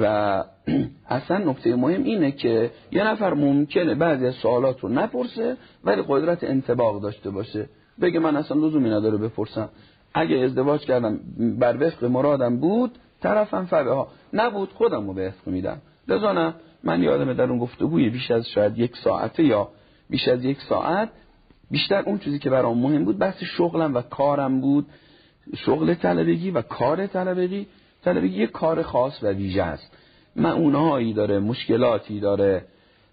و اصلا نکته مهم اینه که یه نفر ممکنه بعضی از سوالات رو نپرسه ولی قدرت انتباق داشته باشه. بگه من اصلا لزومی نداره بپرسم. اگه ازدواج کردم بر وفق مرادم بود طرفم فبه ها. نبود خودم رو به وفق میدم. لذا من یادم در اون گفتگوی بیش از شاید یک ساعته یا بیش از یک ساعت بیشتر اون چیزی که برام مهم بود بحث شغلم و کارم بود. شغل طلبگی و کار طلبگی. طلبگی یک کار خاص و ویژه است. اونهایی داره مشکلاتی داره.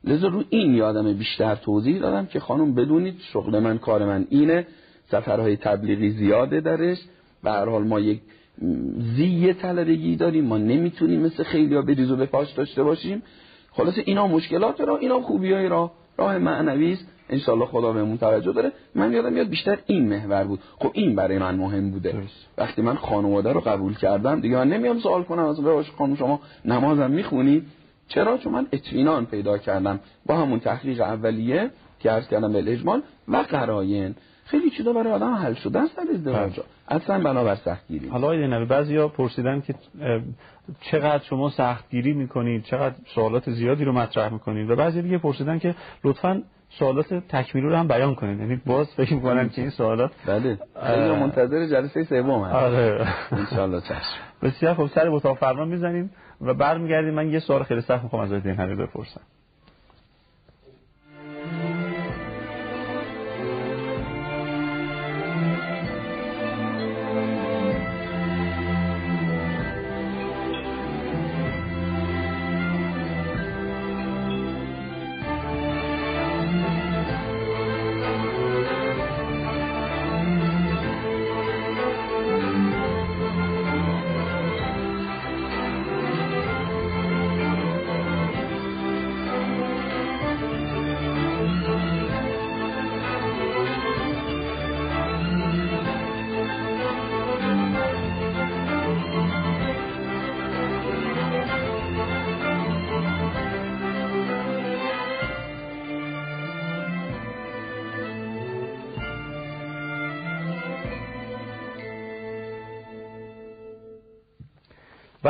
لذا رو این یادم بیشتر توضیح دادم که خانم بدونید شغل من کار من اینه. سفرهای تبلیغی زیاده درش. به هر حال ما یک زی طلبگی داریم. ما نمی‌تونیم مثل خیلی ها بریز و به پاش داشته باشیم. خلاص اینا مشکلات را اینا خوبی را. راه معنوی است. انشالله خدا بهمون توجه داره. من یادم میاد بیشتر این محور بود. خب این برای من مهم بوده. وقتی من خانواده رو قبول کردم دیگه من نمیام سوال کنم از باش خانم شما نمازم می‌خونی؟ چرا؟ چون من اطمینان پیدا کردم. با همون تحقیق اولیه که عرض کردم به اجمال و قراین خیلی چیزا برای آدم حل شده است در ازدواج بله. اصلا بنابر سختگیری. حالا آقای نبی بعضیا پرسیدن که چقدر شما سختگیری می‌کنید؟ چقدر سوالات زیادی رو مطرح می‌کنید؟ و بعضی دیگه پرسیدن که لطفا سوالات تکمیلی رو هم بیان کنید. یعنی باز فکر می‌کنن که این سوالات بله. خیلی منتظر جلسه سوم هست. آره. ان شاء الله بسیار خوب. سر اتاق فرمان می‌زنیم و برمیگردیم. من یه سوال خیلی سخت می‌خوام از نبی بپرسم.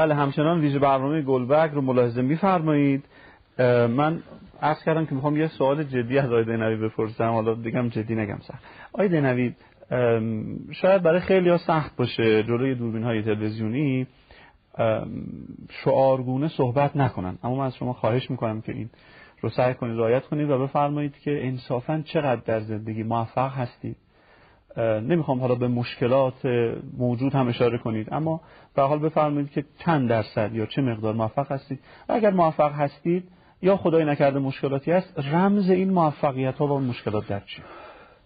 بله همچنان ویژه برنامه گلبرگ رو ملاحظه میفرمایید. من عرض کردم که می‌خوام یه سوال جدی از آقای دینوی بپرسم. حالا دیگم جدی نگم سخت. آقای دینوی شاید برای خیلی ها سخت باشه جلوی دوربین های تلویزیونی شعارگونه صحبت نکنن. اما من از شما خواهش می‌کنم که این رو سعی کنید رعایت کنید و بفرمایید که انصافا چقدر در زندگی موفق هستید. نمی‌خوام حالا به مشکلات موجود هم اشاره کنید اما به حال بفرمایید که چند درصد یا چه مقدار موفق هستید. اگر موفق هستید یا خدای نکرده مشکلاتی هست رمز این موفقیت ها و مشکلات در چی؟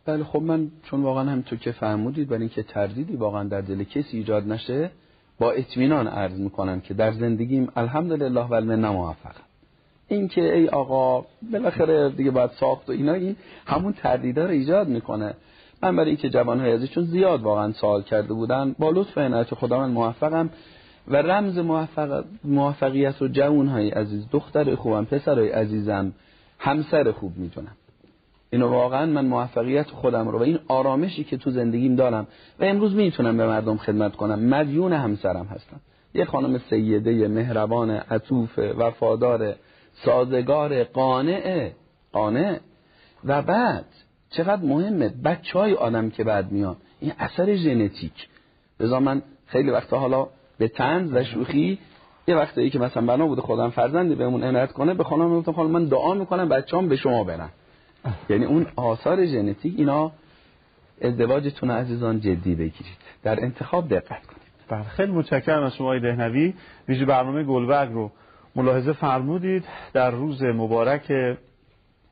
بله خب من چون واقعا هم تو که فرمودید برای اینکه تردیدی واقعا در دل کسی ایجاد نشه با اطمینان عرض می‌کنم که در زندگیم الحمدلله و المنه موفقم. این که ای آقا بالاخره دیگه باید ساخت و اینا این همون تردیده رو ایجاد می‌کنه. من برای اینکه جوانهای ازی چون زیاد واقعا سوال کرده بودن با لطف عنایت خدا من موفقم و رمز موفق موفقیت رو جوانهای عزیز دختر خوبم پسرهای عزیزم همسر خوب می‌دونم. اینو واقعا من موفقیت خودم رو و این آرامشی که تو زندگیم دارم و امروز می‌تونم به مردم خدمت کنم مدیون همسرم هستم. یه خانم سیده مهربان عطوف وفادار سازگار قانع قانع. و بعد چقدر مهمه؟ بچه های آدم که بعد میان این اثر ژنتیک. رضا من خیلی وقتا حالا به تنز و شوخی یه وقتایی که مثلا بنا بوده خودم فرزندی بهمون عنایت کنه به خانم می‌گفتم خانم من دعا می‌کنم بچه‌ام به شما برن. یعنی اون آثار ژنتیک اینا ازدواجتون عزیزان جدی بگیرید. در انتخاب دقت کنید. بله خیلی متشکرم از شما دهنوی. ویژه برنامه گلبرگ رو ملاحظه فرمودید. در روز مبارک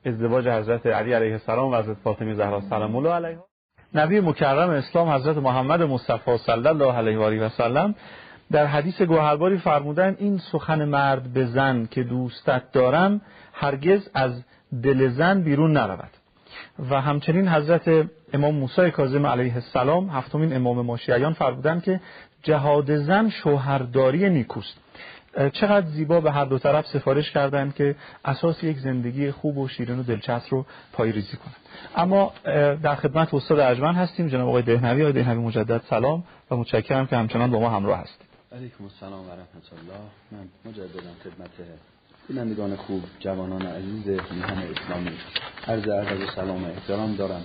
ازدواج حضرت علی علیه السلام و حضرت فاطمه زهرا سلام الله علیها. نبی مکرم اسلام حضرت محمد مصطفی صلی الله علیه و آله و سلم در حدیث گوهرباری فرمودن این سخن مرد به زن که دوستت دارم هرگز از دل زن بیرون نرود. و همچنین حضرت امام موسی کاظم علیه السلام هفتمین امام ماشیعیان فرمودند که جهاد زن شوهرداری نیکوست. چقدر زیبا به هر دو طرف سفارش کردند که اساس یک زندگی خوب و شیرین و دلچسب رو پایریزی کنند اما در خدمت استاد ارجمند هستیم جناب آقای دهنوی. آقای دهنوی مجدد سلام و متشکرم که همچنان با ما همراه هستید. علیکم السلام و رحمت الله. من مجددا خدمت بینندگان خوب جوانان عزیز میهن اسلامی. عرض ادب و سلام و احترام دارم.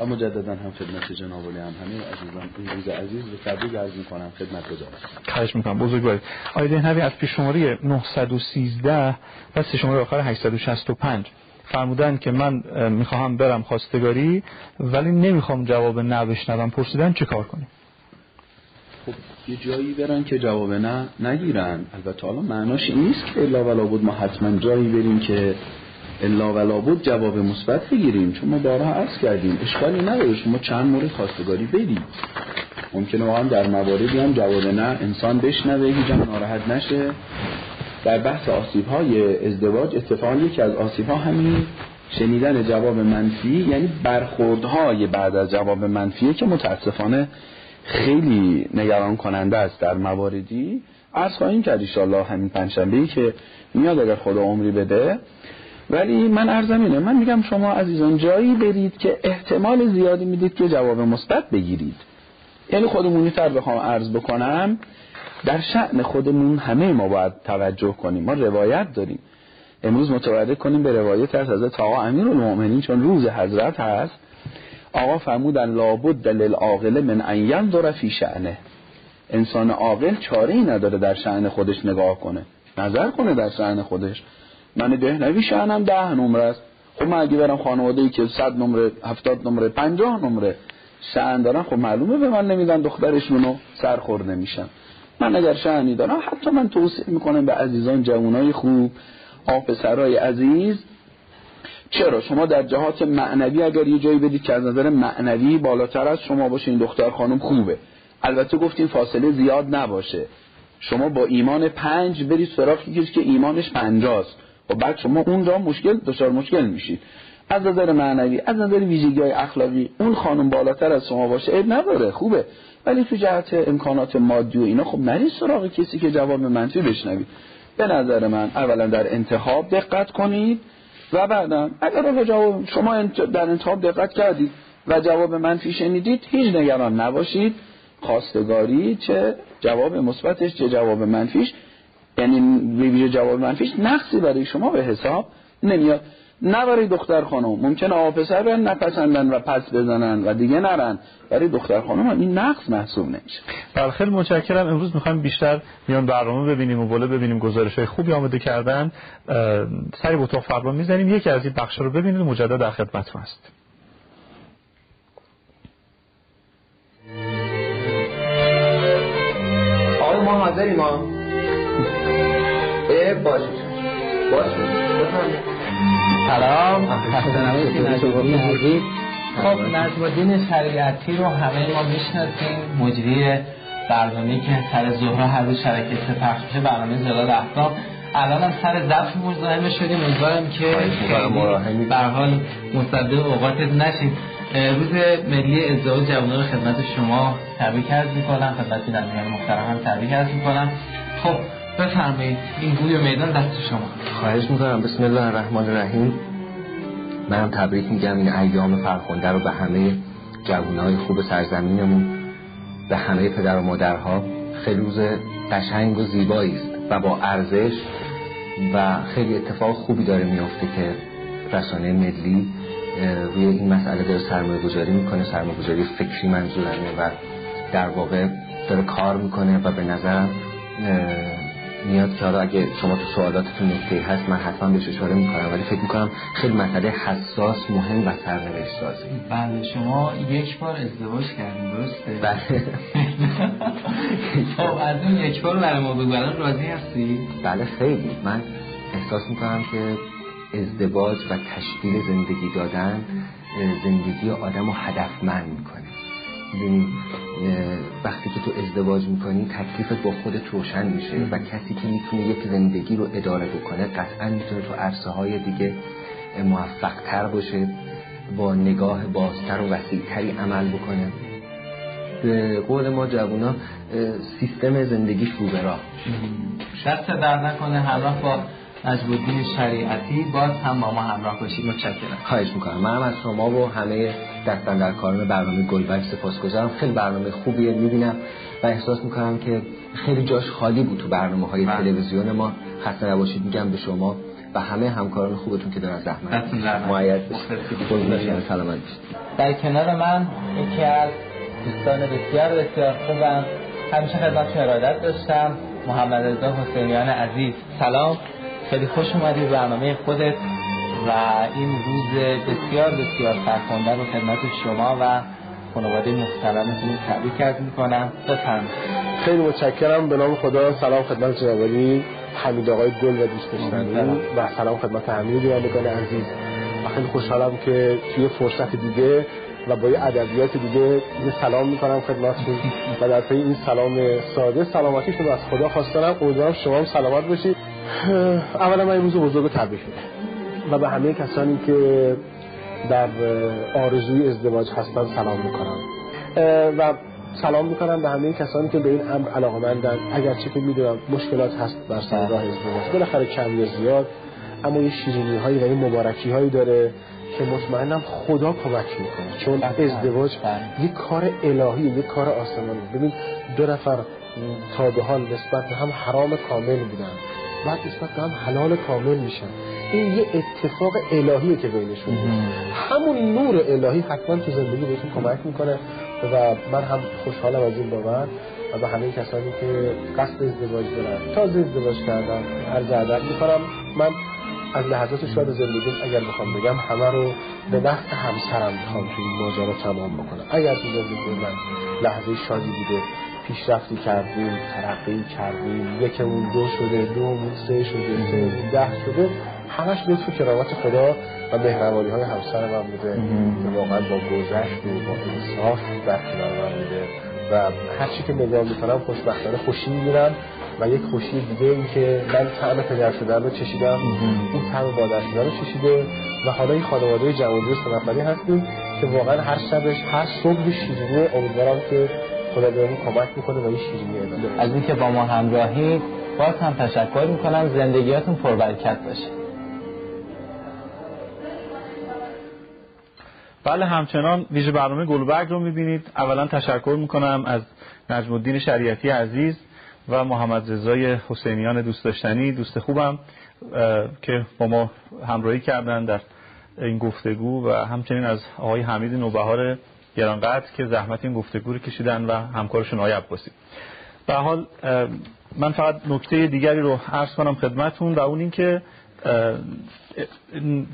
و مجددا هم خدمت جناب علی هم همه عزیزان این روز عزیز رو تبریک عرض می‌کنم خدمت گذارم خواهش می‌کنم. بزرگواری. آقای دهنوی از پیش شماره 913 و سه شماره آخر 865 فرمودن که من می‌خواهم برم خواستگاری ولی نمی‌خوام جواب نه بشنوم. پرسیدن چه کار کنیم؟ خب یه جایی برن که جواب نه نگیرن. البته حالا معناش این نیست که الا ولا بود ما حتما جایی بریم که الا ولا بود جواب مثبت بگیریم. چون ما بارها عرض کردیم. اشکالی نداره. شما چند مورد خواستگاری بدید. ممکنه واقعا در مواردی هم جواب نه انسان بشنوه هیچ ناراحت نشه. در بحث آسیب های ازدواج اتفاقا یکی از آسیب ها همین شنیدن جواب منفی یعنی برخوردهای بعد از جواب منفیه که متاسفانه خیلی نگران کننده است در مواردی. عرض خواهیم کرد ایشالله همین پنجشنبه که میاد اگر خدا عمری بده ولی من ارزم اینه من میگم شما عزیزان جایی برید که احتمال زیادی می‌دید که جواب مثبت بگیرید. یعنی خودمونی تر بخوام عرض بکنم در شعن خودمون همه ما باید توجه کنیم. ما روایت داریم. امروز متوجه کنیم به روایت از حضرت آقا امیر المؤمنین چون روز حضرت هست. آقا فرمودن لابد للعاقل من ان ینظر فی شأنه. انسان عاقل چاره ای نداره در شأن خودش نگاه کنه. نظر کنه در شأن خودش. من دهنوی شأنم ده نمره است. خب من اگه برم خانواده ای که صد نمره هفتاد نمره پنجاه نمره شأن دارن خب معلومه به من نمیدن دخترشونو سرخور نمیشن. من اگر شأنی دارم حتی من توصیه می‌کنم به عزیزان جوانای خوب آفسرای عزیز چرا؟ شما در جهات معنوی اگر یه جایی بدید که از نظر معنوی بالاتر از شما باشه این دختر خانم خوبه. البته گفتیم فاصله زیاد نباشه. شما با ایمان پنج برید سراغ کسی که ایمانش پنجاست. و خب بعد شما اون را مشکل دچار مشکل میشید. از نظر معنوی از نظر ویژگی های اخلاقی اون خانم بالاتر از شما باشه عیب نداره خوبه. ولی تو جهت امکانات مادی و اینا خب نرید سراغ کسی که جواب منفی بشنوید. به نظر من اولا در انتخاب دقت کنید و بعدم اگر جواب شما در انتخاب دقت کردید و جواب منفی شنیدید هیچ نگران نباشید. خواستگاری چه جواب مثبتش چه جواب منفیش. یعنی ویژه جواب منفیش نقصی برای شما به حساب نمیاد. نه برای دختر خانم. ممکن آقا پسر برن نپسندن و پس بزنن و دیگه نرن. برای دختر خانم این نقص محسوب نمیشه. بله خیلی متشکرم. امروز می‌خوایم بیشتر میان برنامه ببینیم و بالا ببینیم گزارش های خوبی آماده کردن. سری اتاق فرما می‌زنیم. یکی از این بخش رو ببینید. مجدد در خدمتتون هست آقای ما حاضریم ما سلام. خب نجم الدین شریعتی رو همه ما می‌شناسیم. مجری برنامه که سر ظهر هر روز شرکت پخش میشه برنامه زلال احکام الان هم سر ضبط مزاحم شدیم. امیدوارم که به حال مصدق اوقاتت نشیم روز ملی ازدواج جوانان خدمت شما تبریک عرض می‌کنم. خدمت بینندگان محترم هم تبریک عرض می‌کنم. خب بفرمایید این گوی میدان دست شما. خواهش می‌کنم. بسم الله الرحمن الرحیم. منم تبریک میگم. این ایام فرخنده رو به همه جوانهای خوب سرزمینمون به همه پدر و مادرها. خیلی روز قشنگ و زیبایی است و با ارزش و خیلی اتفاق خوبی داره میافته که رسانه ملی روی این مسئله داره سرمایه گذاری می‌کنه. سرمایه گذاری فکری منظورمه و در واقع داره کار می‌کنه و به نظرم میاد که حالا اگه شما تو سوالاتتون نکته هست من حتما بهش اشاره می‌کنم ولی فکر می‌کنم خیلی مسئله حساس مهم و سرنوشت سازی. بله شما یک بار ازدواج کردین درسته؟ بله. خب از اون یک بار برای ما بگو راضی هستی؟ بله خیلی. من احساس می‌کنم که ازدواج و تشکیل زندگی دادن زندگی آدم رو هدفمند می‌کنه. وقتی که تو ازدواج می‌کنی تکلیفت با خودت روشن میشه و کسی که می‌تونه یک زندگی رو اداره بکنه قطعا می‌تونه تو عرصه های دیگه موفق تر باشه با نگاه بازتر و وسیعتری عمل بکنه. به قول ما جوونا سیستم زندگیش رو به راه شخص در نکنه همراه با نجمالدین شریعتی باز هم با ما همراه باشید. متشکرم. خواهش می‌کنم. من از شما و همه دستن در کارم برنامه گلبرگ سپاسگزارم. خیلی برنامه خوبیه می‌بینم و احساس می‌کنم که خیلی جاش خالی بود تو برنامه های بله. تلویزیون ما. خسته نباشید میگم به شما و همه همکاران خوبتون که دارن زحمت معید سلامت در کنار من یکی از دوستان بسیار بسیار خوبم همیشه خدمتتون ارادت داشتم محمد رضا حسینیان عزیز. سلام. خیلی خوش اومدی برنامه خودت و این روز بسیار بسیار فرخنده رو خدمت شما و خانواده محترمتون تبریک عرض می‌کنم. بفرمایید. خیلی متشکرم. به نام خدا. سلام خدمت جناب حمید آقای گل و دوست داشتنی. و سلام خدمت همه بینندگان عزیز. و خیلی خوشحالم که توی فرصت دیگه و با یه ادبیات دیگه یه سلام می‌کنم خدمتتون. و در پی این سلام ساده سلامتیتون از خدا خواستم. امیدوارم شما هم سلامت باشید. اولا من این روز بزرگ تبریک و به همه کسانی که در آرزوی ازدواج هستن سلام می‌کنم. و سلام می‌کنم به همه کسانی که به این امر علاقه مندن اگرچه که می‌دونم مشکلات هست در سر راه ازدواج. بالاخره کم یا زیاد. اما یه شیرینی هایی و یه مبارکی هایی داره که مطمئنم خدا کمک می‌کنه. چون ازدواج یه کار الهی یه کار آسمانی. ببین دو نفر تا به حال نسبت هم حرام کامل بودن. بعد نسبت به هم حلال کامل میشن این یه اتفاق الهیه که بینشون همون نور الهی حتما تو زندگی بهتون کمک می‌کنه و من هم خوشحالم از این بابت و به همه کسانی که قصد ازدواج دارن تازه ازدواج کردن عرض ادب می‌کنم. من از لحظات شاد زندگیم اگر بخوام بگم همه رو به نفع همسرم می‌خوام توی این ماجرا تمام بکنم. اگر تو زندگی من لحظه شادی بوده پیشرفتی کردیم ترقی کردیم یکمون دو شده دومون سه شده سه ده شده همش لطف کرامت خدا و مهربانی های همسر من بوده که واقعا با گذشت و با انصاف در کنار من بوده و هر چی که نگاه می‌کنم خوشبختانه خوشی می‌گیرم و یک خوشی دیگه این که من طعم پدر شدن رو چشیدم این طعم مادر شدن رو چشیده و حالا این خانواده جوانی سه نفری هستیم که واقعا هر شبش هر صبح شیرینی امیدوارم که خدا بهمون کمک می‌کنه و این شیرینی ادامه از اینکه با ما همراهی باز هم تشکر می‌کنم. زندگیاتون پربرکت باشه. بله همچنان ویژه برنامه گلبرگ رو می‌بینید. اولا تشکر می‌کنم از نجم الدین شریعتی عزیز و محمد رضای حسینیان دوست داشتنی دوست خوبم که با ما همراهی کردن در این گفتگو و همچنین از آقای حمید نوبهار گرانقدر که زحمت این گفتگو رو کشیدن و همکارشون آقای عباسی. به حال من فقط نکته دیگری رو عرض کنم خدمتون و اون که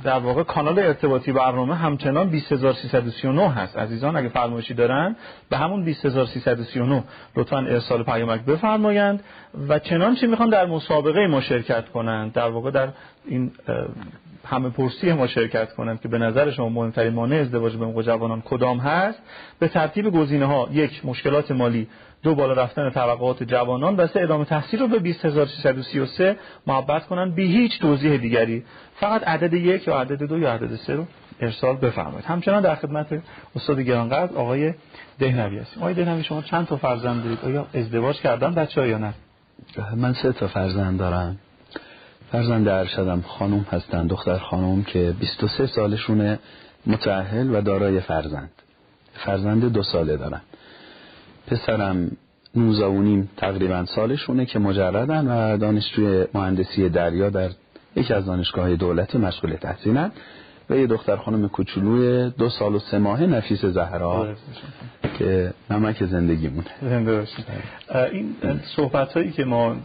در واقع کانال ارتباطی برنامه همچنان 20339 هست. عزیزان اگه فرمایشی دارن به همون 20339 لطفا ارسال پیامک بفرمایند و چنانچه می‌خوان در مسابقه ما شرکت کنند در واقع در این همه پرسی ما شرکت کنند که به نظر شما مهمترین مانع ازدواج به جوانان کدام هست؟ به ترتیب گزینه ها یک مشکلات مالی دو بالا رفتن طبقات جوانان و سه ادامه تحصیل رو به 20333 محبت کنن بی هیچ توضیح دیگری. فقط عدد یک یا عدد دو یا عدد سه رو ارسال بفرمایید. همچنان در خدمت استاد گرانقدر آقای دهنوی هستیم. آقای دهنوی شما چند تا فرزند دارید؟ آیا ازدواج کردن بچه یا نه؟ من سه تا فرزند دارم. فرزند ارشدم خانم هستن دختر خانم که 23 سالشونه متأهل و دارای فرزند. فرزند دو ساله دارن. پسرم نوزا تقریبا سالشونه که مجردن و دانشجوی مهندسی دریا در یکی از دانشگاه دولتی مشغول تحصیلن و یه دختر خانم کوچولوی دو سال و سه ماه نفیس زهرا که نمک زندگیمونه. زنده این صحبت هایی که ما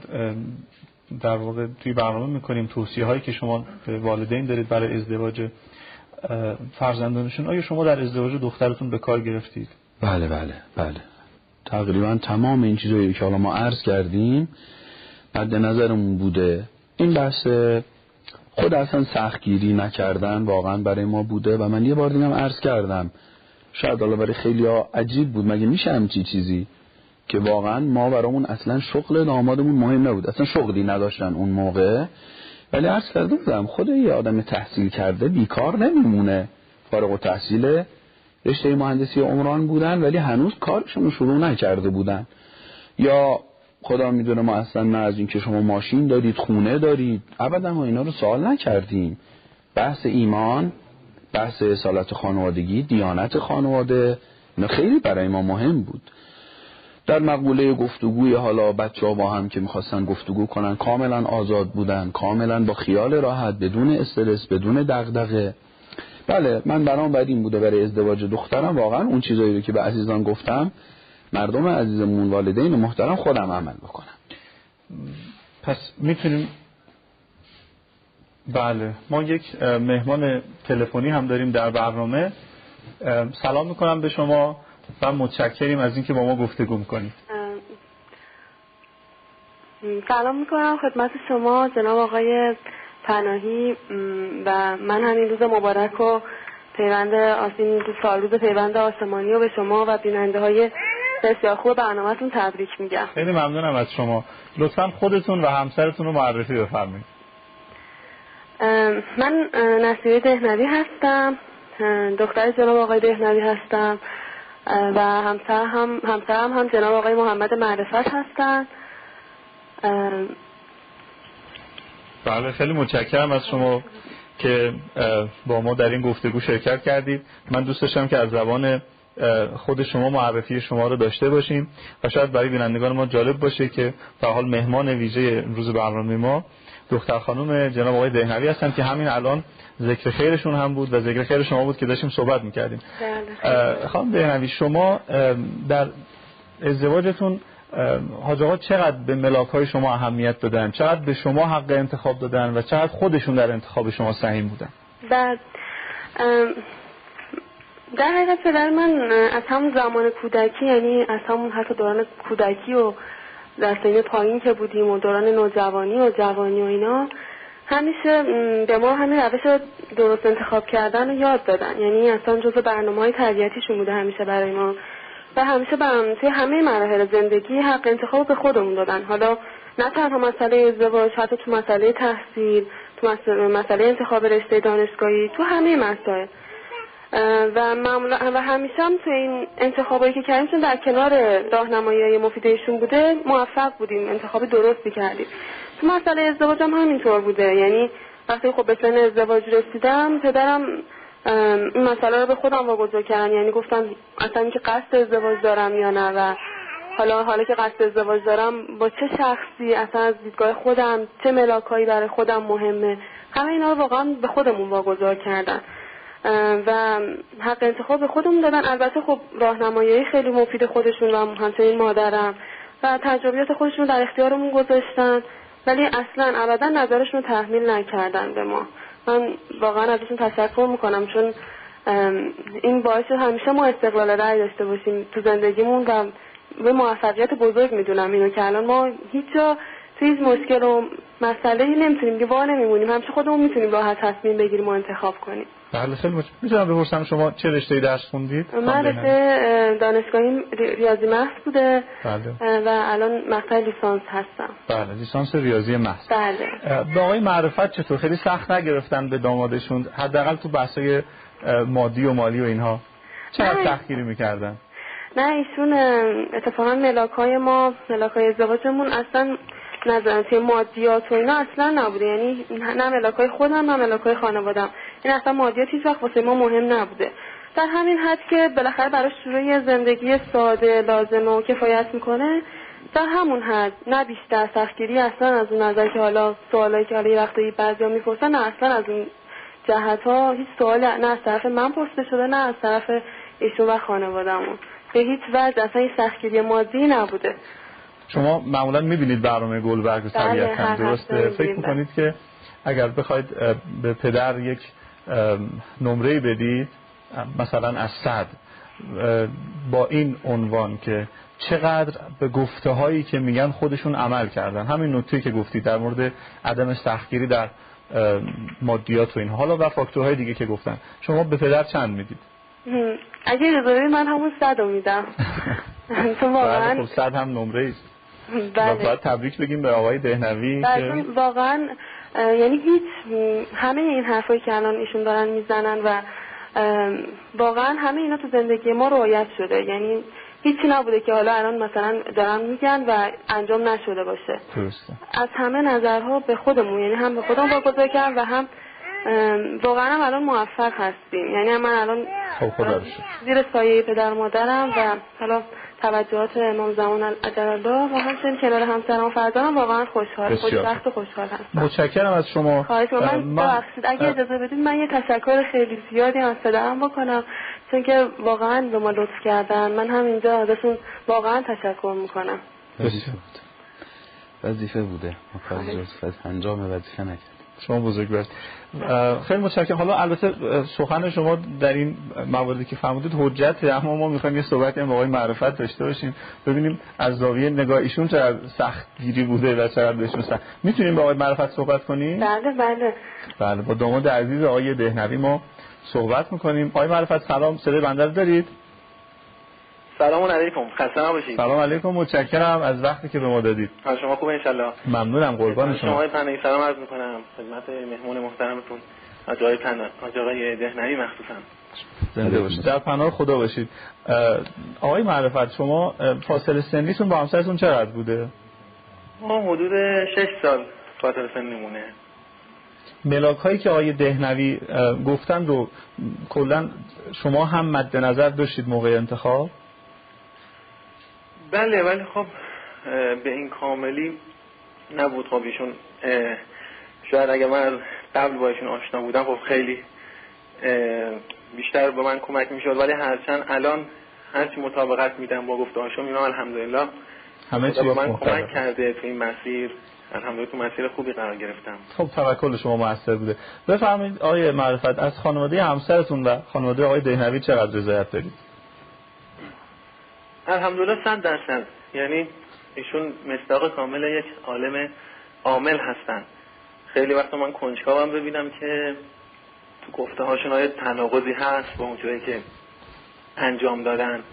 در واقع توی برنامه می‌کنیم توصیه هایی که شما والدین دارید برای ازدواج فرزندانشون. آیا شما در ازدواج دخترتون به کار گرفتید؟ بله بله بله. تقریبا تمام این چیزایی که حالا ما عرض کردیم مد نظرمون بوده. این بحث خود اصلا سختگیری نکردن واقعا برای ما بوده و من یه بار دیگه عرض کردم. شاید حالا برای خیلی عجیب بود. مگه میشه همچی چیزی؟ که واقعا ما برامون اصلا شغل دامادمون مهم نبود. اصلا شغلی نداشتن اون موقع. ولی عرض کرده بودم. خود یه آدم تحصیل کرده بیکار نمیمونه. فارغ و تحصیل رشته مهندسی عمران بودن ولی هنوز کارشون شروع نکرده بودن. یا خدا می‌دونه ما اصلا نه از اینکه شما ماشین دارید خونه دارید. ابدا ما اینا رو سوال نکردیم. بحث ایمان بحث اصالت خانوادگی دیانت خانواده خیلی برای ما مهم بود. در مقبوله گفتگوی حالا بچه ها با هم که می‌خواستن گفتگو کنن کاملا آزاد بودن کاملا با خیال راحت بدون استرس بدون دغدغه. بله من برام بعد این بوده برای ازدواج دخترم. واقعا اون چیزایی رو که به عزیزان گفتم مردم عزیزمون والدین محترم خودم عمل بکنم. پس می‌تونیم بله ما یک مهمان تلفنی هم داریم در برنامه. سلام می‌کنم به شما. و متشکریم از اینکه با ما گفتگو می‌کنید. سلام می‌کنم خدمت شما جناب آقای پناهی. و من همین روز مبارک و پیوند آسین سال روز پیوند آسمانی و به شما و بیننده های بسیار خوب برنامهتون تبریک میگم. خیلی ممنونم از شما. لطفا خودتون و همسرتون رو معرفی بفرمایید. من نصیره دهنوی هستم. دختر جناب آقای دهنوی هستم. و همسر هم همسرم هم جناب آقای محمد معرفت هستن. بله خیلی متشکرم از شما که با ما در این گفتگو شرکت کردید. من دوست داشتم که از زبان خود شما معرفی شما رو داشته باشیم. و شاید برای بینندگان ما جالب باشه که تا حال مهمان ویژه روز برنامه ما دختر خانم جناب آقای دهنوی هستن که همین الان ذکر خیرشون هم بود و ذکر خیر شما بود که داشتیم صحبت می‌کردیم. بله. خانم دهنوی شما در ازدواجتون حاج آقا چقدر به ملاک های شما اهمیت دادن؟ چقدر به شما حق انتخاب دادن و چقدر خودشون در انتخاب شما سهیم بودن؟ بعد در حقیقت پدر من از همون زمان کودکی یعنی از همون حتی دوران کودکی و در سین پایین که بودیم و دوران نوجوانی و جوانی و اینا همیشه به ما همین روش درست انتخاب کردن رو یاد دادن. یعنی اصلا جز برنامه های تربیتیشون بوده همیشه برای ما. و همیشه به توی همه مراحل زندگی حق انتخاب به خودمون دادن. حالا نه تنها مسئله ازدواج حتی تو مسئله تحصیل تو مسئله انتخاب رشته دانشگاهی تو همه مسائل. و معمولا و همیشه هم تو این انتخابایی که کردیم چون در کنار راهنمایی مفیدشون بوده موفق بودیم انتخاب درستی کردیم تو مسئله ازدواج هم همینطور بوده. یعنی وقتی خب به سن ازدواج رسیدم پدرم این مسئله رو به خودم واگذار کردم. یعنی گفتم اصلا اینکه قصد ازدواج دارم یا نه و حالا حالا که قصد ازدواج دارم با چه شخصی اصلا از دیدگاه خودم چه ملاکایی برای خودم مهمه؟ همه اینا رو واقعا به خودمون واگذار کردن. و حق انتخاب خودمون دادن. البته خب راهنمایی خیلی مفید خودشون و همچنین مادرم و تجربیات خودشون در اختیارمون گذاشتن ولی اصلا ابدا نظرشون رو تحمیل نکردن به ما. من واقعا ازشون تشکر می‌کنم چون این باعث همیشه ما استقلال رأی داشته باشیم تو زندگیمون و به موفقیت بزرگ می‌دونم اینو که الان ما هیچ جا تو مشکل و مسئله نمی‌تونیم که وا نمیمونیم. همیشه خودمون می‌تونیم راحت تصمیم بگیریم و انتخاب کنیم. بله خیلی می‌تونم بپرسم شما چه رشته درس خوندید؟ من رشته دانشگاهی ریاضی محض بوده. بله. و الان مقطع لیسانس هستم. بله لیسانس ریاضی محض. بله. به آقای معرفت چطور؟ خیلی سخت نگرفتن به دامادشون حداقل تو بحثای مادی و مالی و اینها. چقدر تحقیری می‌کردن؟ نه ایشون اتفاقا ملاک های ما ملاک های ازدواجمون اصلا نظرات مادیات و اینا اصلا نبوده. یعنی نه ملاک های خودم نه ملاک های خانوادم. این اصلا مادیات هیچ وقت واسه ما مهم نبوده. در همین حد که بالاخره براش شروع زندگی ساده لازمه و کفایت می‌کنه در همون حد نه بیشتر سختگیری اصلا از اون نظر که حالا سوالایی که حالا یه وقتایی بعضیا می‌پرسن نه اصلا از اون جهت ها هیچ سوال نه از طرف من پرسیده شده نه از طرف ایشون و خانوادمون به هیچ وجه اصلا این سختگیری مادی نبوده. شما معمولا می‌بینید برنامه گلبرگ و طبیعت درسته؟ فکر می‌کنید که اگر بخواید به پدر یک نمره بدید. مثلا از صد. با این عنوان که چقدر به گفته هایی که میگن خودشون عمل کردن. همین نکته که گفتید در مورد عدم سختگیری در مادیات و این حالا و فاکتورهای دیگه که گفتن. شما به پدر چند می‌دید؟ اگه اجازه من همون صد رو میدم. تو واقعا بله، خب صد هم نمره است بله. باید تبریک بگیم به آقای دهنوی که واقعا یعنی هیچ همه این حرفایی که الان ایشون دارن می‌زنن و واقعا همه اینا تو زندگی ما رعایت شده. یعنی هیچی نبوده که حالا الان مثلا دارن میگن و انجام نشده باشه. درسته. از همه نظرها به خودمون یعنی هم به خودمون واگذار کردم و هم واقعا هم الان موفق هستیم. یعنی من الان خب زیر سایه پدر مادرم و حالا توجهات امام زمان الله و همچنین کنار همسرم و فرزانم واقعا خوشحال خوشبخت و خوشحال هستم متشکرم از شما. خواهش من ببخشید اگه اجازه بدید من یه تشکر خیلی زیادی از پدرم بکنم چون که واقعا به ما لطف کردن. من همینجا ازشون واقعا تشکر می‌کنم. وظیفه بوده. ما کاری انجام وظیفه نکرد شما بزرگ خیلی متشکرم. حالا البته سخن شما در این مواردی که فرمودید حجته اما ما می‌خوایم یه صحبتی هم آقای معرفت داشته باشیم. ببینیم از زاویه نگاه ایشون چقدر سخت گیری بوده و چقدر بهشون سخت. می‌تونیم با آقای معرفت صحبت کنیم؟ بله بله. بله با داماد عزیز آقای دهنوی ما صحبت می‌کنیم. آقای معرفت سلام صدای بنده دارید؟ سلام علیکم خسته نباشید. سلام علیکم متشکرم از وقتی که به ما دادید. شما خوبه ان ممنونم قربان شما. شما پناهی سلام عرض می‌کنم. خدمت مهمون محترمتون آقای پناه آقای دهنوی مخصوصا. زنده باشید. در پناه خدا باشید. آقای معرفت شما فاصله سنیتون با همسرتون چقدر بوده؟ ما حدود 6 سال فاصله سنیمونه. ملاک هایی که آقای دهنوی گفتن رو کلا شما هم مد نظر داشتید موقع انتخاب؟ بله ولی خب به این کاملی نبود. خب ایشون شاید اگر من قبل با ایشون آشنا بودم خب خیلی بیشتر به من کمک می‌شد. ولی هرچند الان هرچی مطابقت میدم با گفته هاشم اینا الحمدلله همه چیز من کمک کرده تو این مسیر. الحمدلله تو مسیر خوبی قرار گرفتم. خب توکل شما موثر بوده. بفرمایید آقای معرفت از خانواده همسرتون و خانواده آقای دهنوی چقدر رضایت دارید؟ الحمدلله صد درصد. یعنی ایشون مصداق کامل یک عالم عامل هستن. خیلی وقت من کنجکاوم ببینم که تو گفته هاشون های تناقضی هست با اون که انجام دادن.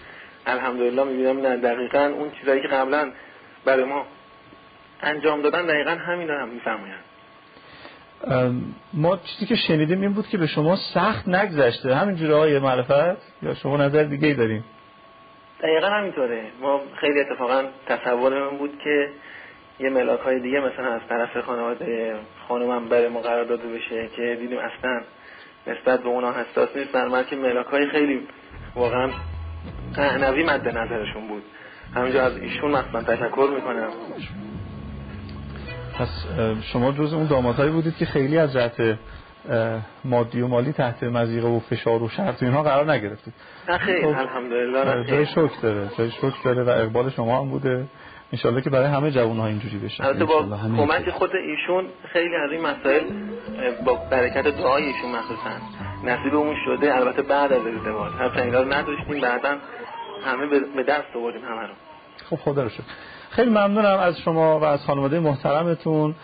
الحمدلله می‌بینم نه دقیقا اون چیزایی که قبلا برای ما انجام دادن دقیقا همین هم میفرمایند. ما چیزی که شنیدیم این بود که به شما سخت نگذشته. همینجوری های معرفت یا شما نظر دیگه ای داریم دقیقا همینطوره. ما خیلی اتفاقا تصور من بود که یه ملاک های دیگه مثلا از طرف خانواده خانومم برای ما قرار داده بشه که دیدیم اصلا نسبت به اونا حساس نیستن که ملاک های خیلی واقعا اعنوی مد نظرشون بود. همینجا از ایشون مثلا تشکر می‌کنم. پس شما جز اون دامادهایی بودید که خیلی از جهت مادی و مالی تحت مزیقه و فشار و شرط و اینها قرار نگرفتید. خیلی خب، الحمدلله جای شکر داره جای شکر داره و اقبال شما هم بوده. انشالله که برای همه جوان ها اینجوری بشه. البته با کمک خود ایشون خیلی از این مسائل با برکت دعای ایشون مخصوصا نصیبمون شده. البته بعد از ازدواج. هر اینا رو نداشتیم بعدا همه به دست آوردیم همه رو. خب خدا رو شکر. خیلی ممنونم از شما و از خانواده محترمتون.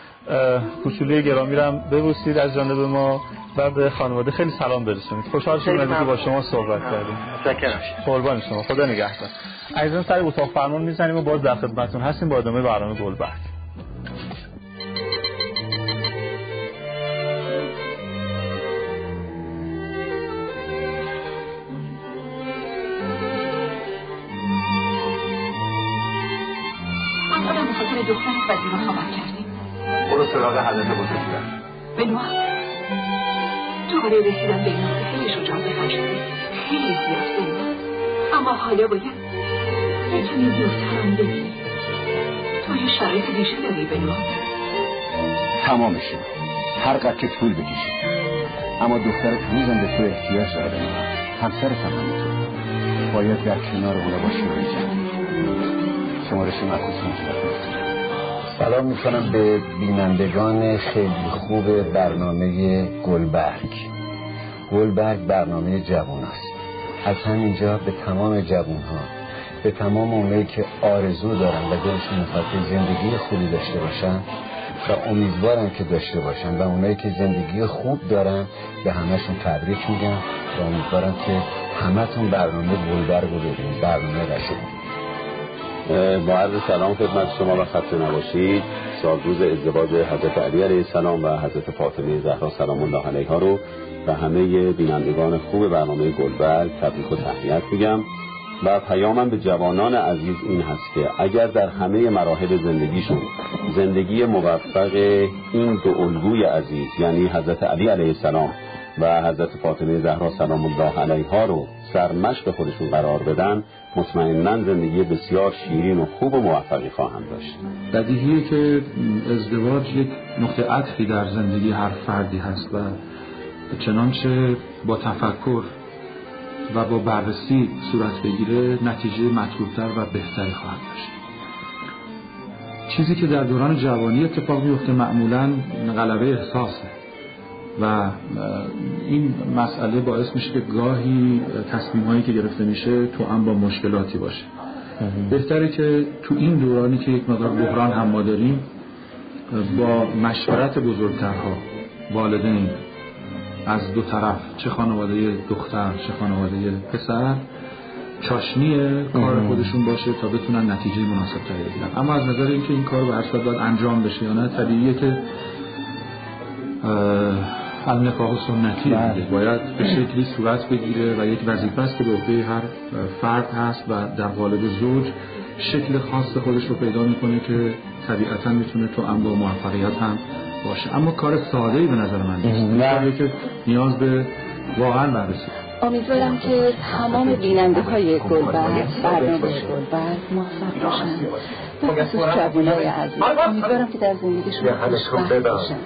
کوچولی گرامی رو ببوسید از جانب ما و به خانواده خیلی سلام برسونید. خوشحال شدیم که با شما صحبت کردیم. قربان شما. خدا نگهدار. عزیزان سر اتاق فرمان می‌زنیم و باز در خدمتتون هستیم با ادامه برنامه گلبرگ. سراغ حضرت بزرگتر بنوا تو برای رسیدن به این نقطه خیلی شجاعت خشمی خیلی زیاد بنوا اما حالا باید بتونی دورترم ببینی تو یه شرایط دیشه داری بنوا تمامش هر قد که طول بکشی اما دخترت هنوزم به تو احتیاج داره بنوا همسرت هم همینطور. باید در کنار اونا باشی و جمعی شمارش مخصوص سلام می‌کنم به بینندگان خیلی خوب برنامه گلبرگ. گلبرگ برنامه جوان است. از همینجا به تمام جوان ها به تمام اونایی که آرزو دارن و دلشون زندگی خوبی داشته باشن و امیدوارم که داشته باشن و اونایی که زندگی خوب دارن به همشون تبریک میگم و امیدوارم که همتون برنامه گلبرگ رو ببینید برنامه رشید. با عرض سلام خدمت شما و خسته نباشید. سالروز ازدواج حضرت علی علیه السلام و حضرت فاطمه زهرا سلام الله علیها رو به همه بینندگان خوب برنامه گلبرگ تبریک و تحییت میگم. و پیامم به جوانان عزیز این هست که اگر در همه مراحل زندگیشون زندگی موفق این دو الگوی عزیز یعنی حضرت علی علیه السلام و حضرت فاطمه زهرا سلام الله علیها رو سرمشق خودشون قرار بدن مطمئنا زندگی بسیار شیرین و خوب و موفقی خواهم داشت. بدیهیه که ازدواج یک نقطه عطفی در زندگی هر فردی هست و چنانچه با تفکر و با بررسی صورت بگیره نتیجه مطلوبتر و بهتری خواهد داشت. چیزی که در دوران جوانی اتفاق میفته معمولا غلبه احساسه. و این مسئله باعث میشه که گاهی تصمیم هایی که گرفته میشه تو هم با مشکلاتی باشه. بهتره که تو این دورانی که یک مقدار بحران هم ما داریم با مشورت بزرگترها والدین از دو طرف چه خانواده دختر چه خانواده پسر چاشنی کار خودشون باشه تا بتونن نتیجه مناسب تری بگیرن. اما از نظر اینکه این کار به هر باید انجام بشه یا نه طبیعیه که النکاح سنتی بله. باید به شکلی صورت بگیره و یک وظیفه است که به عهده هر فرد هست و در قالب زوج شکل خاص خودش رو پیدا می‌کنه که طبیعتا می‌تونه تو هم با موفقیت هم باشه. اما کار ساده ای به نظر من نیست. که نیاز به واقعا بررسی. امیدوارم که تمام بیننده های گلبرگ برنامه گلبرگ موفق باشن. به خصوص جوانای عزیز امیدوارم که در زندگیشون خوشبخت باشن.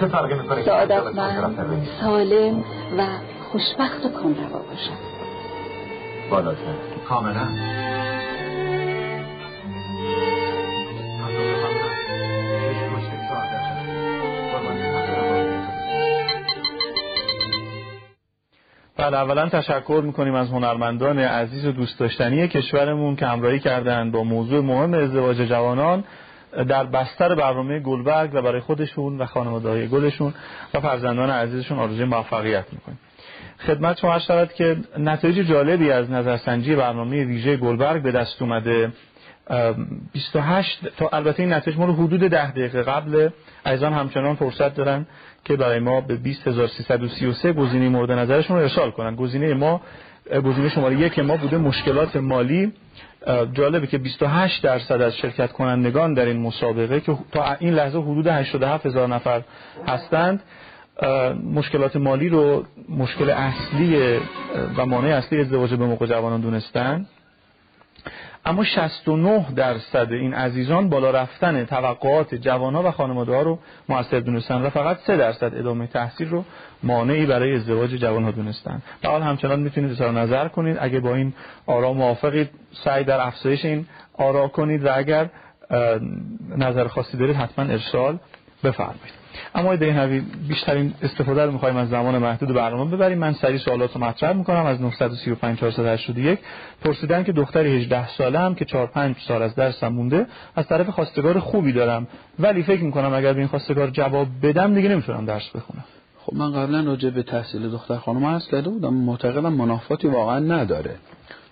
چه فرقی می‌کنه سعادتمند سالم و خوشبخت و کامروا باشم. بالاتر. کاملا. بله اولا تشکر می‌کنیم از هنرمندان عزیز و دوست داشتنی کشورمون که همراهی کردند با موضوع مهم ازدواج جوانان. در بستر برنامه گلبرگ و برای خودشون و خانواده های گلشون و فرزندان عزیزشون آرزوی موفقیت می‌کنیم. خدمت شما شود که نتایج جالبی از نظرسنجی برنامه ویژه گلبرگ به دست اومده. 28 تا البته این نتایج ما رو حدود 10 دقیقه قبل ایزان همچنان فرصت دارن که برای ما به 20333 گزینه مورد نظرشون رو ارسال کنن. گزینه ما گزینه شماره یک ما بوده مشکلات مالی. جالبه که 28 درصد از شرکت کنندگان در این مسابقه که تا این لحظه حدود 87 هزار نفر هستند. مشکلات مالی رو مشکل اصلی و مانع اصلی ازدواج به موقع جوانان دونستن. اما 69 درصد این عزیزان بالا رفتن توقعات جوانها و خانواده ها رو موثر دونستن و فقط 3 درصد ادامه تحصیل رو مانعی برای ازدواج جوانها دونستن. و حال همچنان می‌تونید اظهار نظر کنید. اگه با این آرا موافقید سعی در افزایش این آرا کنید و اگر نظر خاصی دارید حتما ارسال بفرمایید. اما نوی بیشترین استفاده رو می‌خوایم از زمان محدود برنامه ببریم. من سری سوالات رو مطرح می‌کنم. از 935 481 پرسیدن که دختری 18 ساله هم که 4 5 سال از درسم مونده از طرف خواستگار خوبی دارم. ولی فکر می‌کنم اگر به این خواستگار جواب بدم دیگه نمی‌تونم درس بخونم. خب من قبلا راجع به تحصیل دختر خانم عرض کرده بودم. معتقدم منافاتی واقعا نداره.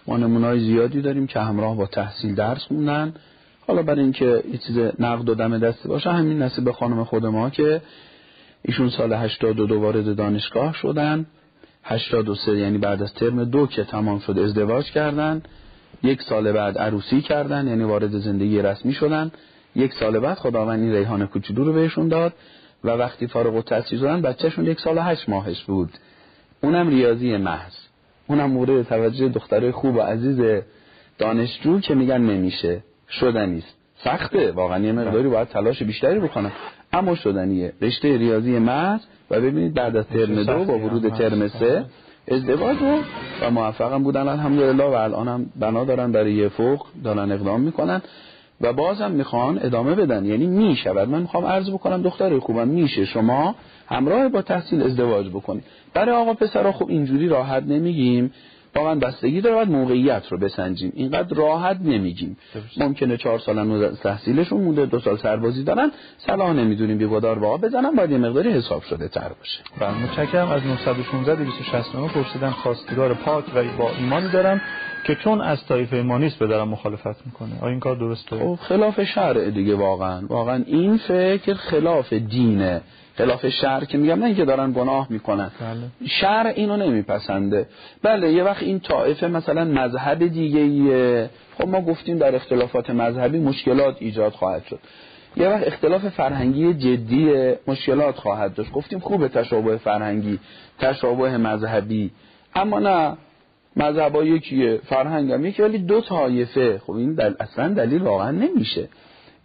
ما نمونای زیادی داریم که همراه با تحصیل درس خوندن حالا برای اینکه یه چیز نقد و دم دستی باشه همین نصیب خانم خود ما که ایشون سال 82 وارد دانشگاه شدن. 83 یعنی بعد از ترم دو که تمام شد ازدواج کردن. یک سال بعد عروسی کردن یعنی وارد زندگی رسمی شدن. یک سال بعد خداوند این ریحان کوچولو رو بهشون داد و وقتی فارغ التحصیل شدن بچهشون یک سال هشت ماهش بود. اونم ریاضی محض. اونم مورد توجه دخترای خوب و عزیز دانشجو که میگن نمیشه. شدنی است سخته واقعا یه مقداری باید تلاش بیشتری بکنم اما شدنیه. رشته ریاضی محض و ببینید بعد از ترم دو با ورود ترم سه ازدواج رو و موفقم بودن الحمدلله و الان هم بنا دارن برای یه فوق دارن اقدام می‌کنن. و بازم می‌خوان ادامه بدن. یعنی می‌شود. من می‌خوام عرض بکنم دختر خوبم میشه. شما همراه با تحصیل ازدواج بکنید. برای آقا پسرها خب اینجوری راحت نمیگیم. واقعا بستگی داره باید موقعیت رو بسنجیم. اینقدر راحت نمیگیم. ممکنه چهار سال تحصیلشون مونده دو سال سربازی دارن صلاح نمی‌دونیم بیگدار واقع بزنن باید یه مقداری حساب شده تر باشه. بله متشکرم از 916 269 پرسیدن خواستگار پاک و با ایمانی دارم که چون از طایفه ما نیست به دارم مخالفت می‌کنه. آیا این کار درسته؟ خب خلاف شرع دیگه واقعا. واقعا این فکر خلاف دینه. خلاف شهر که میگم نه اینکه دارن گناه می‌کنن. بله. شهر اینو نمیپسنده. بله یه وقت این طائفه مثلا مذهب دیگه ایه. خب ما گفتیم در اختلافات مذهبی مشکلات ایجاد خواهد شد. یه وقت اختلاف فرهنگی جدی مشکلات خواهد داشت. گفتیم خوب تشابه فرهنگی تشابه مذهبی. اما نه مذهب ها یکیه فرهنگ هم یکی ولی دو طایفه. خب این دل... اصلا دلیل واقعا نمیشه.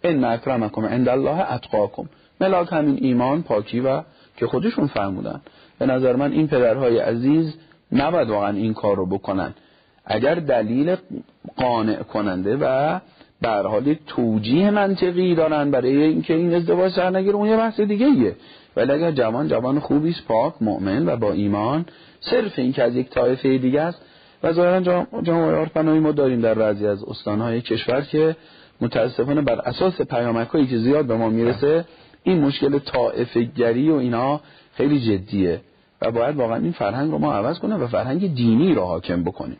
ان اکرمکم عند الله اتقاکم. ملاک همین ایمان پاکی و که خودشون فرمودن. به نظر من این پدرهای عزیز نباید واقعا این کار رو بکنن. اگر دلیل قانع کننده و بر حال توجیه منطقی دارن برای اینکه این ازدواج سر نگیره اون یه بحث دیگه ایه ولی اگر جوان جوان خوبی است پاک مؤمن و با ایمان صرف این که از یک طایفه دیگه است. و ظاهرا جامعه پناهی ما داریم در بعضی از استانهای کشور که متاسفانه بر اساس پیامک که زیاد به ما می‌رسه این مشکل طائفه گری و اینا خیلی جدیه و باید واقعا این فرهنگ رو ما عوض کنیم و فرهنگ دینی رو حاکم بکنیم.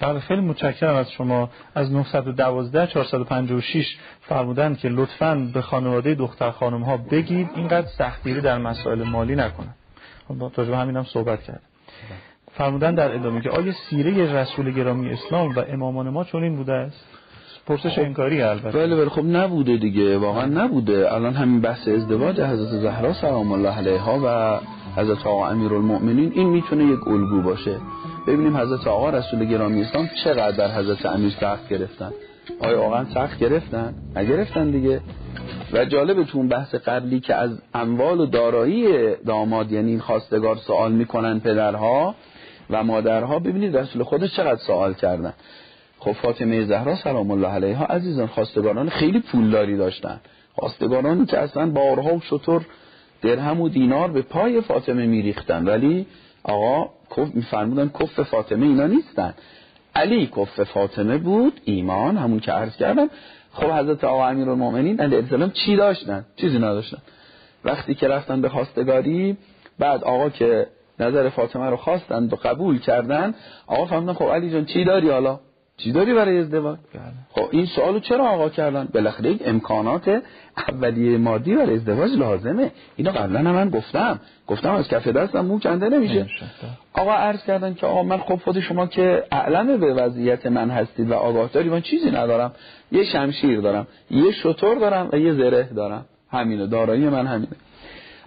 بله خیلی متشکرم از شما. از 912 456 فرمودن که لطفا به خانواده دختر خانم ها بگید. اینقدر سختگیری در مسائل مالی نکنن با خب، همین همینم صحبت کرد فرمودن در ادامه که آیا سیره رسول گرامی اسلام و امامان ما چون این بوده است؟ پرسش انکاری البته. بله بله. خب نبوده دیگه. واقعا نبوده. الان همین بحث ازدواج حضرت زهرا سلام الله علیها و حضرت آقا امیرالمؤمنین این می‌تونه یک الگو باشه. ببینیم حضرت آقا رسول گرامی اسلام چقدر در حضرت امیر سخت گرفتن. آیا واقعا سخت گرفتن؟ نگرفتن دیگه. و جالب تو اون بحث قبلی که از اموال و دارایی داماد یعنی این خواستگار سوال می‌کنن پدرها و مادرها ببینید رسول خودش چقدر سوال کردن. خب فاطمه زهرا سلام الله علیها عزیزان خواستگاران خیلی پولداری داشتن. خواستگارانی که اصلا بارها و شطور درهم و دینار به پای فاطمه میریختن. ولی آقا کف میفرمودن کف فاطمه اینا نیستن. علی کف فاطمه بود ایمان همون که عرض کردم. خب حضرت آقا امیر المومنین علیه چی داشتن؟ چیزی نداشتن. وقتی که رفتن به خواستگاری بعد آقا که نظر فاطمه رو خواستند و قبول کردن آقا فهمیدن خب علی جان چی داری حالا؟ چی داری برای ازدواج. خب این سوالو چرا آقا کردن؟ بالاخره یک امکانات اولیه مادی برای ازدواج لازمه. اینو قبلا هم من گفتم. گفتم از کف دستم مو کنده نمیشه. آقا عرض کردن که آقا من خب خود شما که اعلم به وضعیت من هستید و آگاه داری من چیزی ندارم. یه شمشیر دارم یه شطور دارم و یه زره دارم. همینه دارایی من همینه.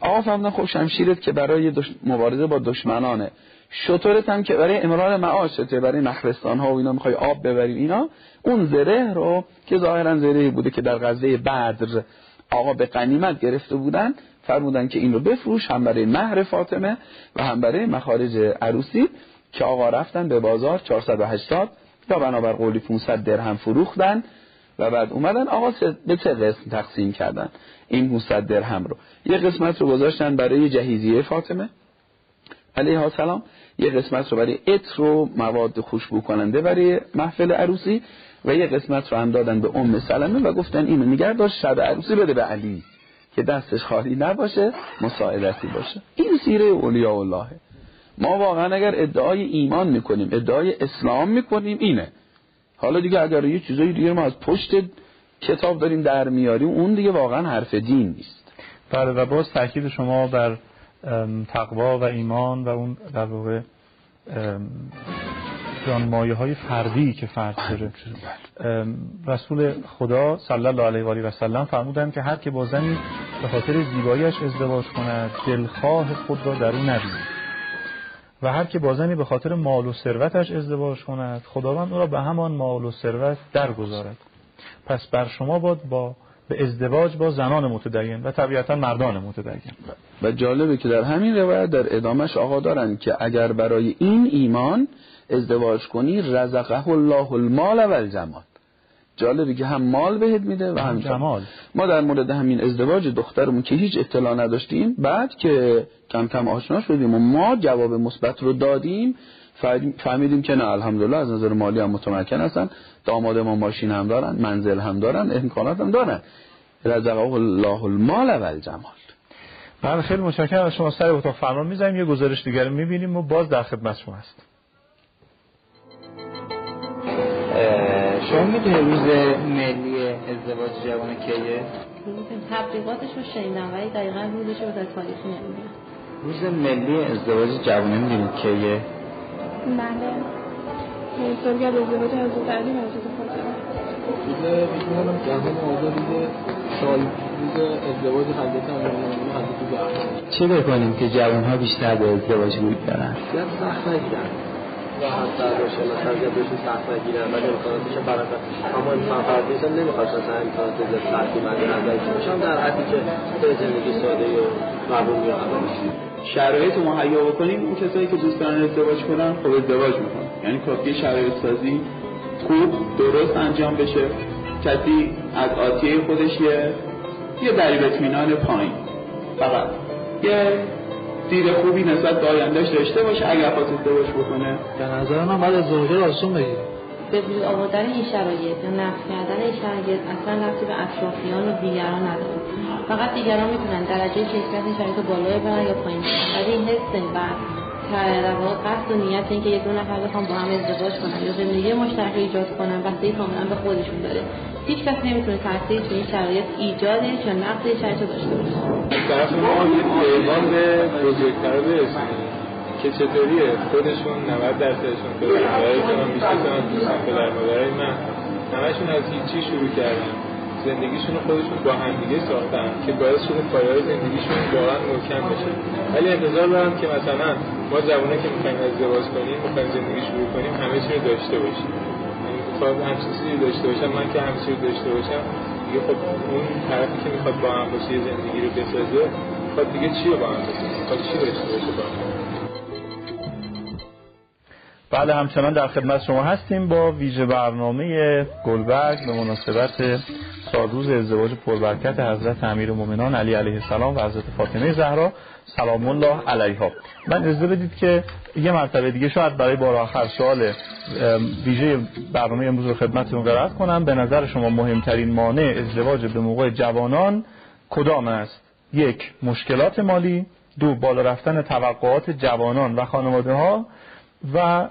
آقا فرمودن خب شمشیرت که برای مبارزه با دشمنانه. شطورت هم که برای امرار معاشته برای مخرستان ها و اینا می‌خوای آب ببریم اینا اون زره رو که ظاهرا زره بوده که در غزه بدر آقا به قنیمت گرفته بودن فرمودن که این رو بفروش هم برای مهر فاطمه و هم برای مخارج عروسی که آقا رفتن به بازار 480 یا بنابر قولی 500 درهم فروختن و بعد اومدن آقا به سه قسم تقسیم کردن؟ این 500 درهم رو. یه قسمت رو گذاشتن برای جهیزیه فاطمه. علیه السلام. یه قسمت رو برای عطر و مواد خوشبو کننده برای محفل عروسی و یه قسمت رو هم دادن به ام سلمه و گفتن اینو نگه داشت شب عروسی بده به علی که دستش خالی نباشه مساعدتی باشه. این سیره اولیاء الله ما واقعا اگر ادعای ایمان می‌کنیم ادعای اسلام می‌کنیم اینه. حالا دیگه اگر یه چیزایی دیگه ما از پشت کتاب داریم در میاریم اون دیگه واقعا حرف دین نیست. بله و باز تاکید شما بر تقوا و ایمان و اون در واقع جانمایه های فردی که فرد داره. رسول خدا صلی الله علیه و آله و سلم فرمودند که هر که با زنی به خاطر زیباییش ازدواج کند دلخواه خود را در او نبیند و هر که با زنی به خاطر مال و ثروتش ازدواج کند خداوند او را به همان مال و ثروت درگذارد. پس بر شما باد با به ازدواج با زنان متدین و طبیعتا مردان متدین. و جالبه که در همین روایت در ادامش آقا دارن که اگر برای این ایمان ازدواج کنی رزقه الله المال و الجمال. جالبه که هم مال بهت میده و هم جمال. ما در مورد همین ازدواج دخترمون که هیچ اطلاع نداشتیم بعد که کم کم آشنا شدیم و ما جواب مثبت رو دادیم فهمیدیم که نه الحمدلله از نظر مالی هم متمکن هستن. داماد ما ماشین هم دارن منزل هم دارن امکانات هم دارن. رزقه الله المال و الجمال. بله خیلی متشکرم. از شما سر اتاق فرمان می‌ذاریم یه گزارش دیگر می‌بینیم و باز در خدمت شما هست شما می‌دونی روز ملی ازدواج جوان کیه؟ تبلیغاتش رو شنیدم ولی دقیقا روزش رو در تاریخ نمی‌دونم روز ملی ازدواج جوانه می‌دونید کیه؟ بله. سالگرد ازدواج حضرت علی و حضرت فاطمه روز می‌دونم جهان آزادی سال ازدواج حضرت حضرت چه بکنیم که جوان ها بیشتر به ازدواج روی دارن؟ باید سخت نگیرن راحت تر باشه مثلا زیاد بهشون سخت نگیرن ولی امکاناتش برابر اما انسان فردیش هم نمی‌خواد مثلا امکانات زیاد سختی مد نظر باشن در حدی که به زندگی ساده و مقبول یا شرایط مهیا بکنیم اون کسایی که دوست دارن ازدواج کنن خب ازدواج می‌کنن. یعنی کافی شرایط سازی خوب درست انجام بشه. کسی از آتیه خودش یه یه دریب اطمینان پایین. فقط. یه دید خوبی نسبت به آیندهش داشته باشه اگر خواست ازدواج بکنه. به نظر من بعد از زوجه آسون بگیر به وجود آوردن این شرایط یا نفس کردن این شرایط اصلا رفتی به اطرافیان و دیگران نداره. فقط دیگران می‌تونن درجه کیفیت شرایط بالا ببرن یا پایین. ولی این حس بعد در واقع قصد و نیت اینکه یک دو نفر بخوام با هم ازدواج کنن یا زندگی مشترک ایجاد کنن بستگی کاملا به خودشون داره. هیچ کس نمی‌تونه تاثیر تو این شرایط ایجادش یا نقض شرایط داشته باشه. طرف ما یه پیغام به بزرگتر که چطوریه؟ خودشون 90 درصدشون پدر مادرشون هم می‌شناسن دوستان پدر مادرای من. همشون از هیچی شروع کردن. زندگیشون خودشون با هم دیگه ساختن که باعث شده پایه‌های زندگیشون واقعا محکم بشه. ولی انتظار دارم که مثلا ما جوانه که می‌خوایم ازدواج کنیم می‌خوایم زندگی شروع کنیم همه چی رو داشته باشیم. یعنی می‌خواد همچین چیزی داشته باشم من که همه چی رو داشته باشم دیگه خب اون طرفی که می‌خواد با هم باشه زندگی رو بسازه خب دیگه چی رو با هم بسازه؟ می‌خواد چی داشته باشه با هم؟ بعد همچنان در خدمت شما هستیم با ویژه برنامه گلبرگ به مناسبت سالروز ازدواج پربرکت حضرت امیر مومنان علی علیه السلام و حضرت فاطمه زهرا سلام الله علیها. من اجازه بدید که یه مرتبه دیگه شاید برای بار آخر سوال ویژه برنامه امروز رو خدمتتون قرار کنم. به نظر شما مهمترین مانع ازدواج به موقع جوانان کدام است؟ یک مشکلات مالی. دو بالا رفتن توقعات جوانان و خانواده ها و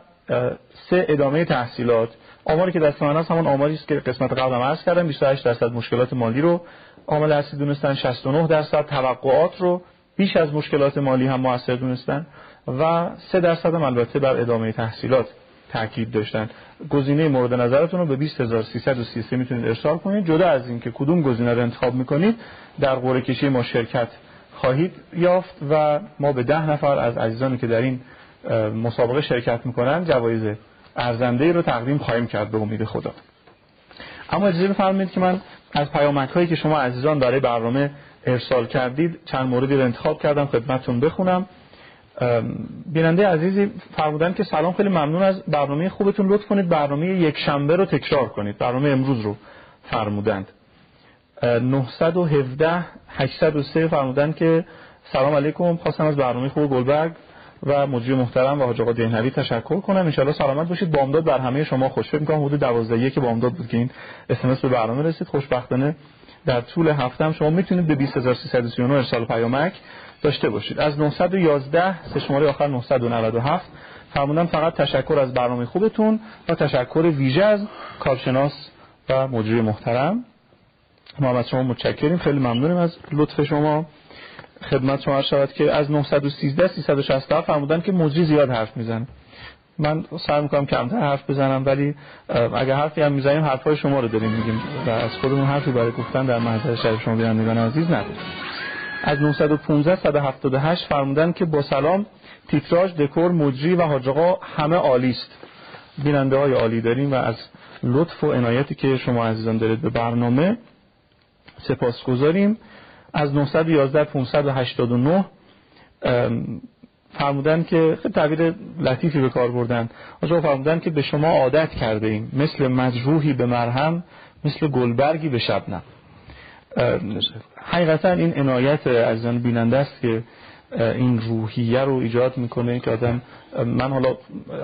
سه ادامه تحصیلات. آماری که دست من هست همون آماری است که قسمت قبل هم عرض کردم 28 درصد مشکلات مالی رو عامل اصلی دونستن 69 درصد توقعات رو بیش از مشکلات مالی هم موثر دونستن و 3 درصد هم البته بر ادامه تحصیلات تاکید داشتن. گزینه مورد نظرتون رو به 20333 می‌تونید ارسال کنید. جدا از اینکه کدوم گزینه رو انتخاب می‌کنید در قرعه کشی ما شرکت خواهید یافت و ما به ده نفر از عزیزانی که در این مسابقه شرکت می‌کنن جوایز ارزنده رو تقدیم خواهیم کرد به امید خدا. اما اجازه بفرمایید که من از پیامک هایی که شما عزیزان برای برنامه ارسال کردید چند موردی رو انتخاب کردم خدمتتون بخونم. بیننده عزیزی فرمودن که سلام خیلی ممنون از برنامه خوبتون. لطف کنید برنامه یک شنبه رو تکرار کنید. برنامه امروز رو فرمودند. 917 803 فرمودن که سلام علیکم. خواستم از برنامه خوب گلبرگ. و مجری محترم و حاج آقا دهنوی تشکر کنم. ان سلامت باشید. بامداد بر همه شما خوش. فکر می‌کنم حدود 12 یک بامداد بود که این اس به برنامه رسید. خوشبختانه در طول هفته هم شما می‌تونید به 20339 ارسال پیامک داشته باشید. از 911 سه شماره آخر 997 فرمودن فقط تشکر از برنامه خوبتون و تشکر ویژه از کارشناس و مجری محترم. ما از شما متشکریم. خیلی ممنونیم از لطف شما. خدمت شما شود که از 913 367 فرمودن که مجری زیاد حرف می‌زنه. من سعی می‌کنم کمتر حرف بزنم ولی اگر حرفی هم می‌زنیم حرفای شما رو داریم میگیم. و از خودمون حرفی برای گفتن در محضر شریف شما بینندگان عزیز نداریم از 915 178 فرمودن که با سلام تیتراژ دکور مجری و حاج همه عالی است. بیننده های عالی داریم و از لطف و عنایتی که شما عزیزان دارید به برنامه سپاسگزاریم. از 911 589 فرمودن که خیلی تعبیر لطیفی به کار بردن. آجا فرمودن که به شما عادت کرده ایم. مثل مجروحی به مرهم مثل گلبرگی به شبنم. حقیقتا این عنایت از بیننده است که این روحیه رو ایجاد می‌کنه که آدم من حالا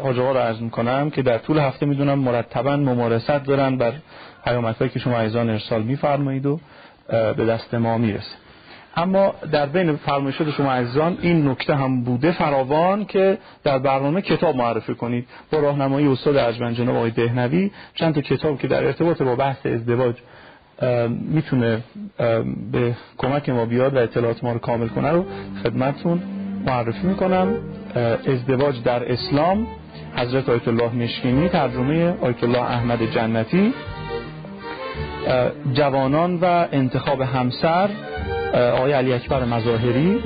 حاجه رو عرض می‌کنم که در طول هفته می‌دونم مرتبا ممارست دارن بر پیامک که شما عزیزان ارسال میفرمایید و به دست ما می‌رسه. اما در بین فرمایشات شما عزیزان این نکته هم بوده فراوان که در برنامه کتاب معرفی کنید. با راهنمایی استاد ارجمند جناب آقای دهنوی چند تا کتاب که در ارتباط با بحث ازدواج می‌تونه به کمک ما بیاد و اطلاعات ما رو کامل کنه رو خدمتتون معرفی می‌کنم. ازدواج در اسلام حضرت آیت الله مشکینی ترجمه آیت الله احمد جنتی. جوانان و انتخاب همسر آقای علی اکبر مظاهری.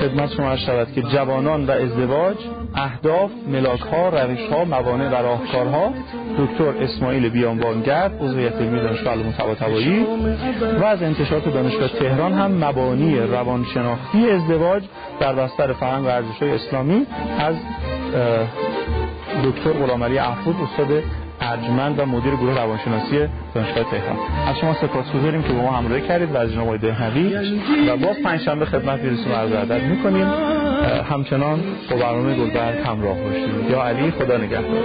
خدمت شما شود که جوانان و ازدواج اهداف ملاک ها روش ها موانع و راهکارها. دکتر اسماعیل بیانبانگرد عضو علمی دانشگاه علوم طباطبایی و از انتشارات دانشگاه تهران هم مبانی روانشناختی ازدواج در بستر فرهنگ و ارزش اسلامی از دکتر غلامعلی افروز استاد ارجمند و مدیر گروه روانشناسی دانشگاه تهران. از شما سپاسگزاریم که با ما همراهی کردید و از جناب دهنوی و باز پنجشنبه خدمت می‌رسیم. عرض ادب می‌کنیم. همچنان با برنامه گلبرگ همراه باشید. یا علی خدا نگهدار.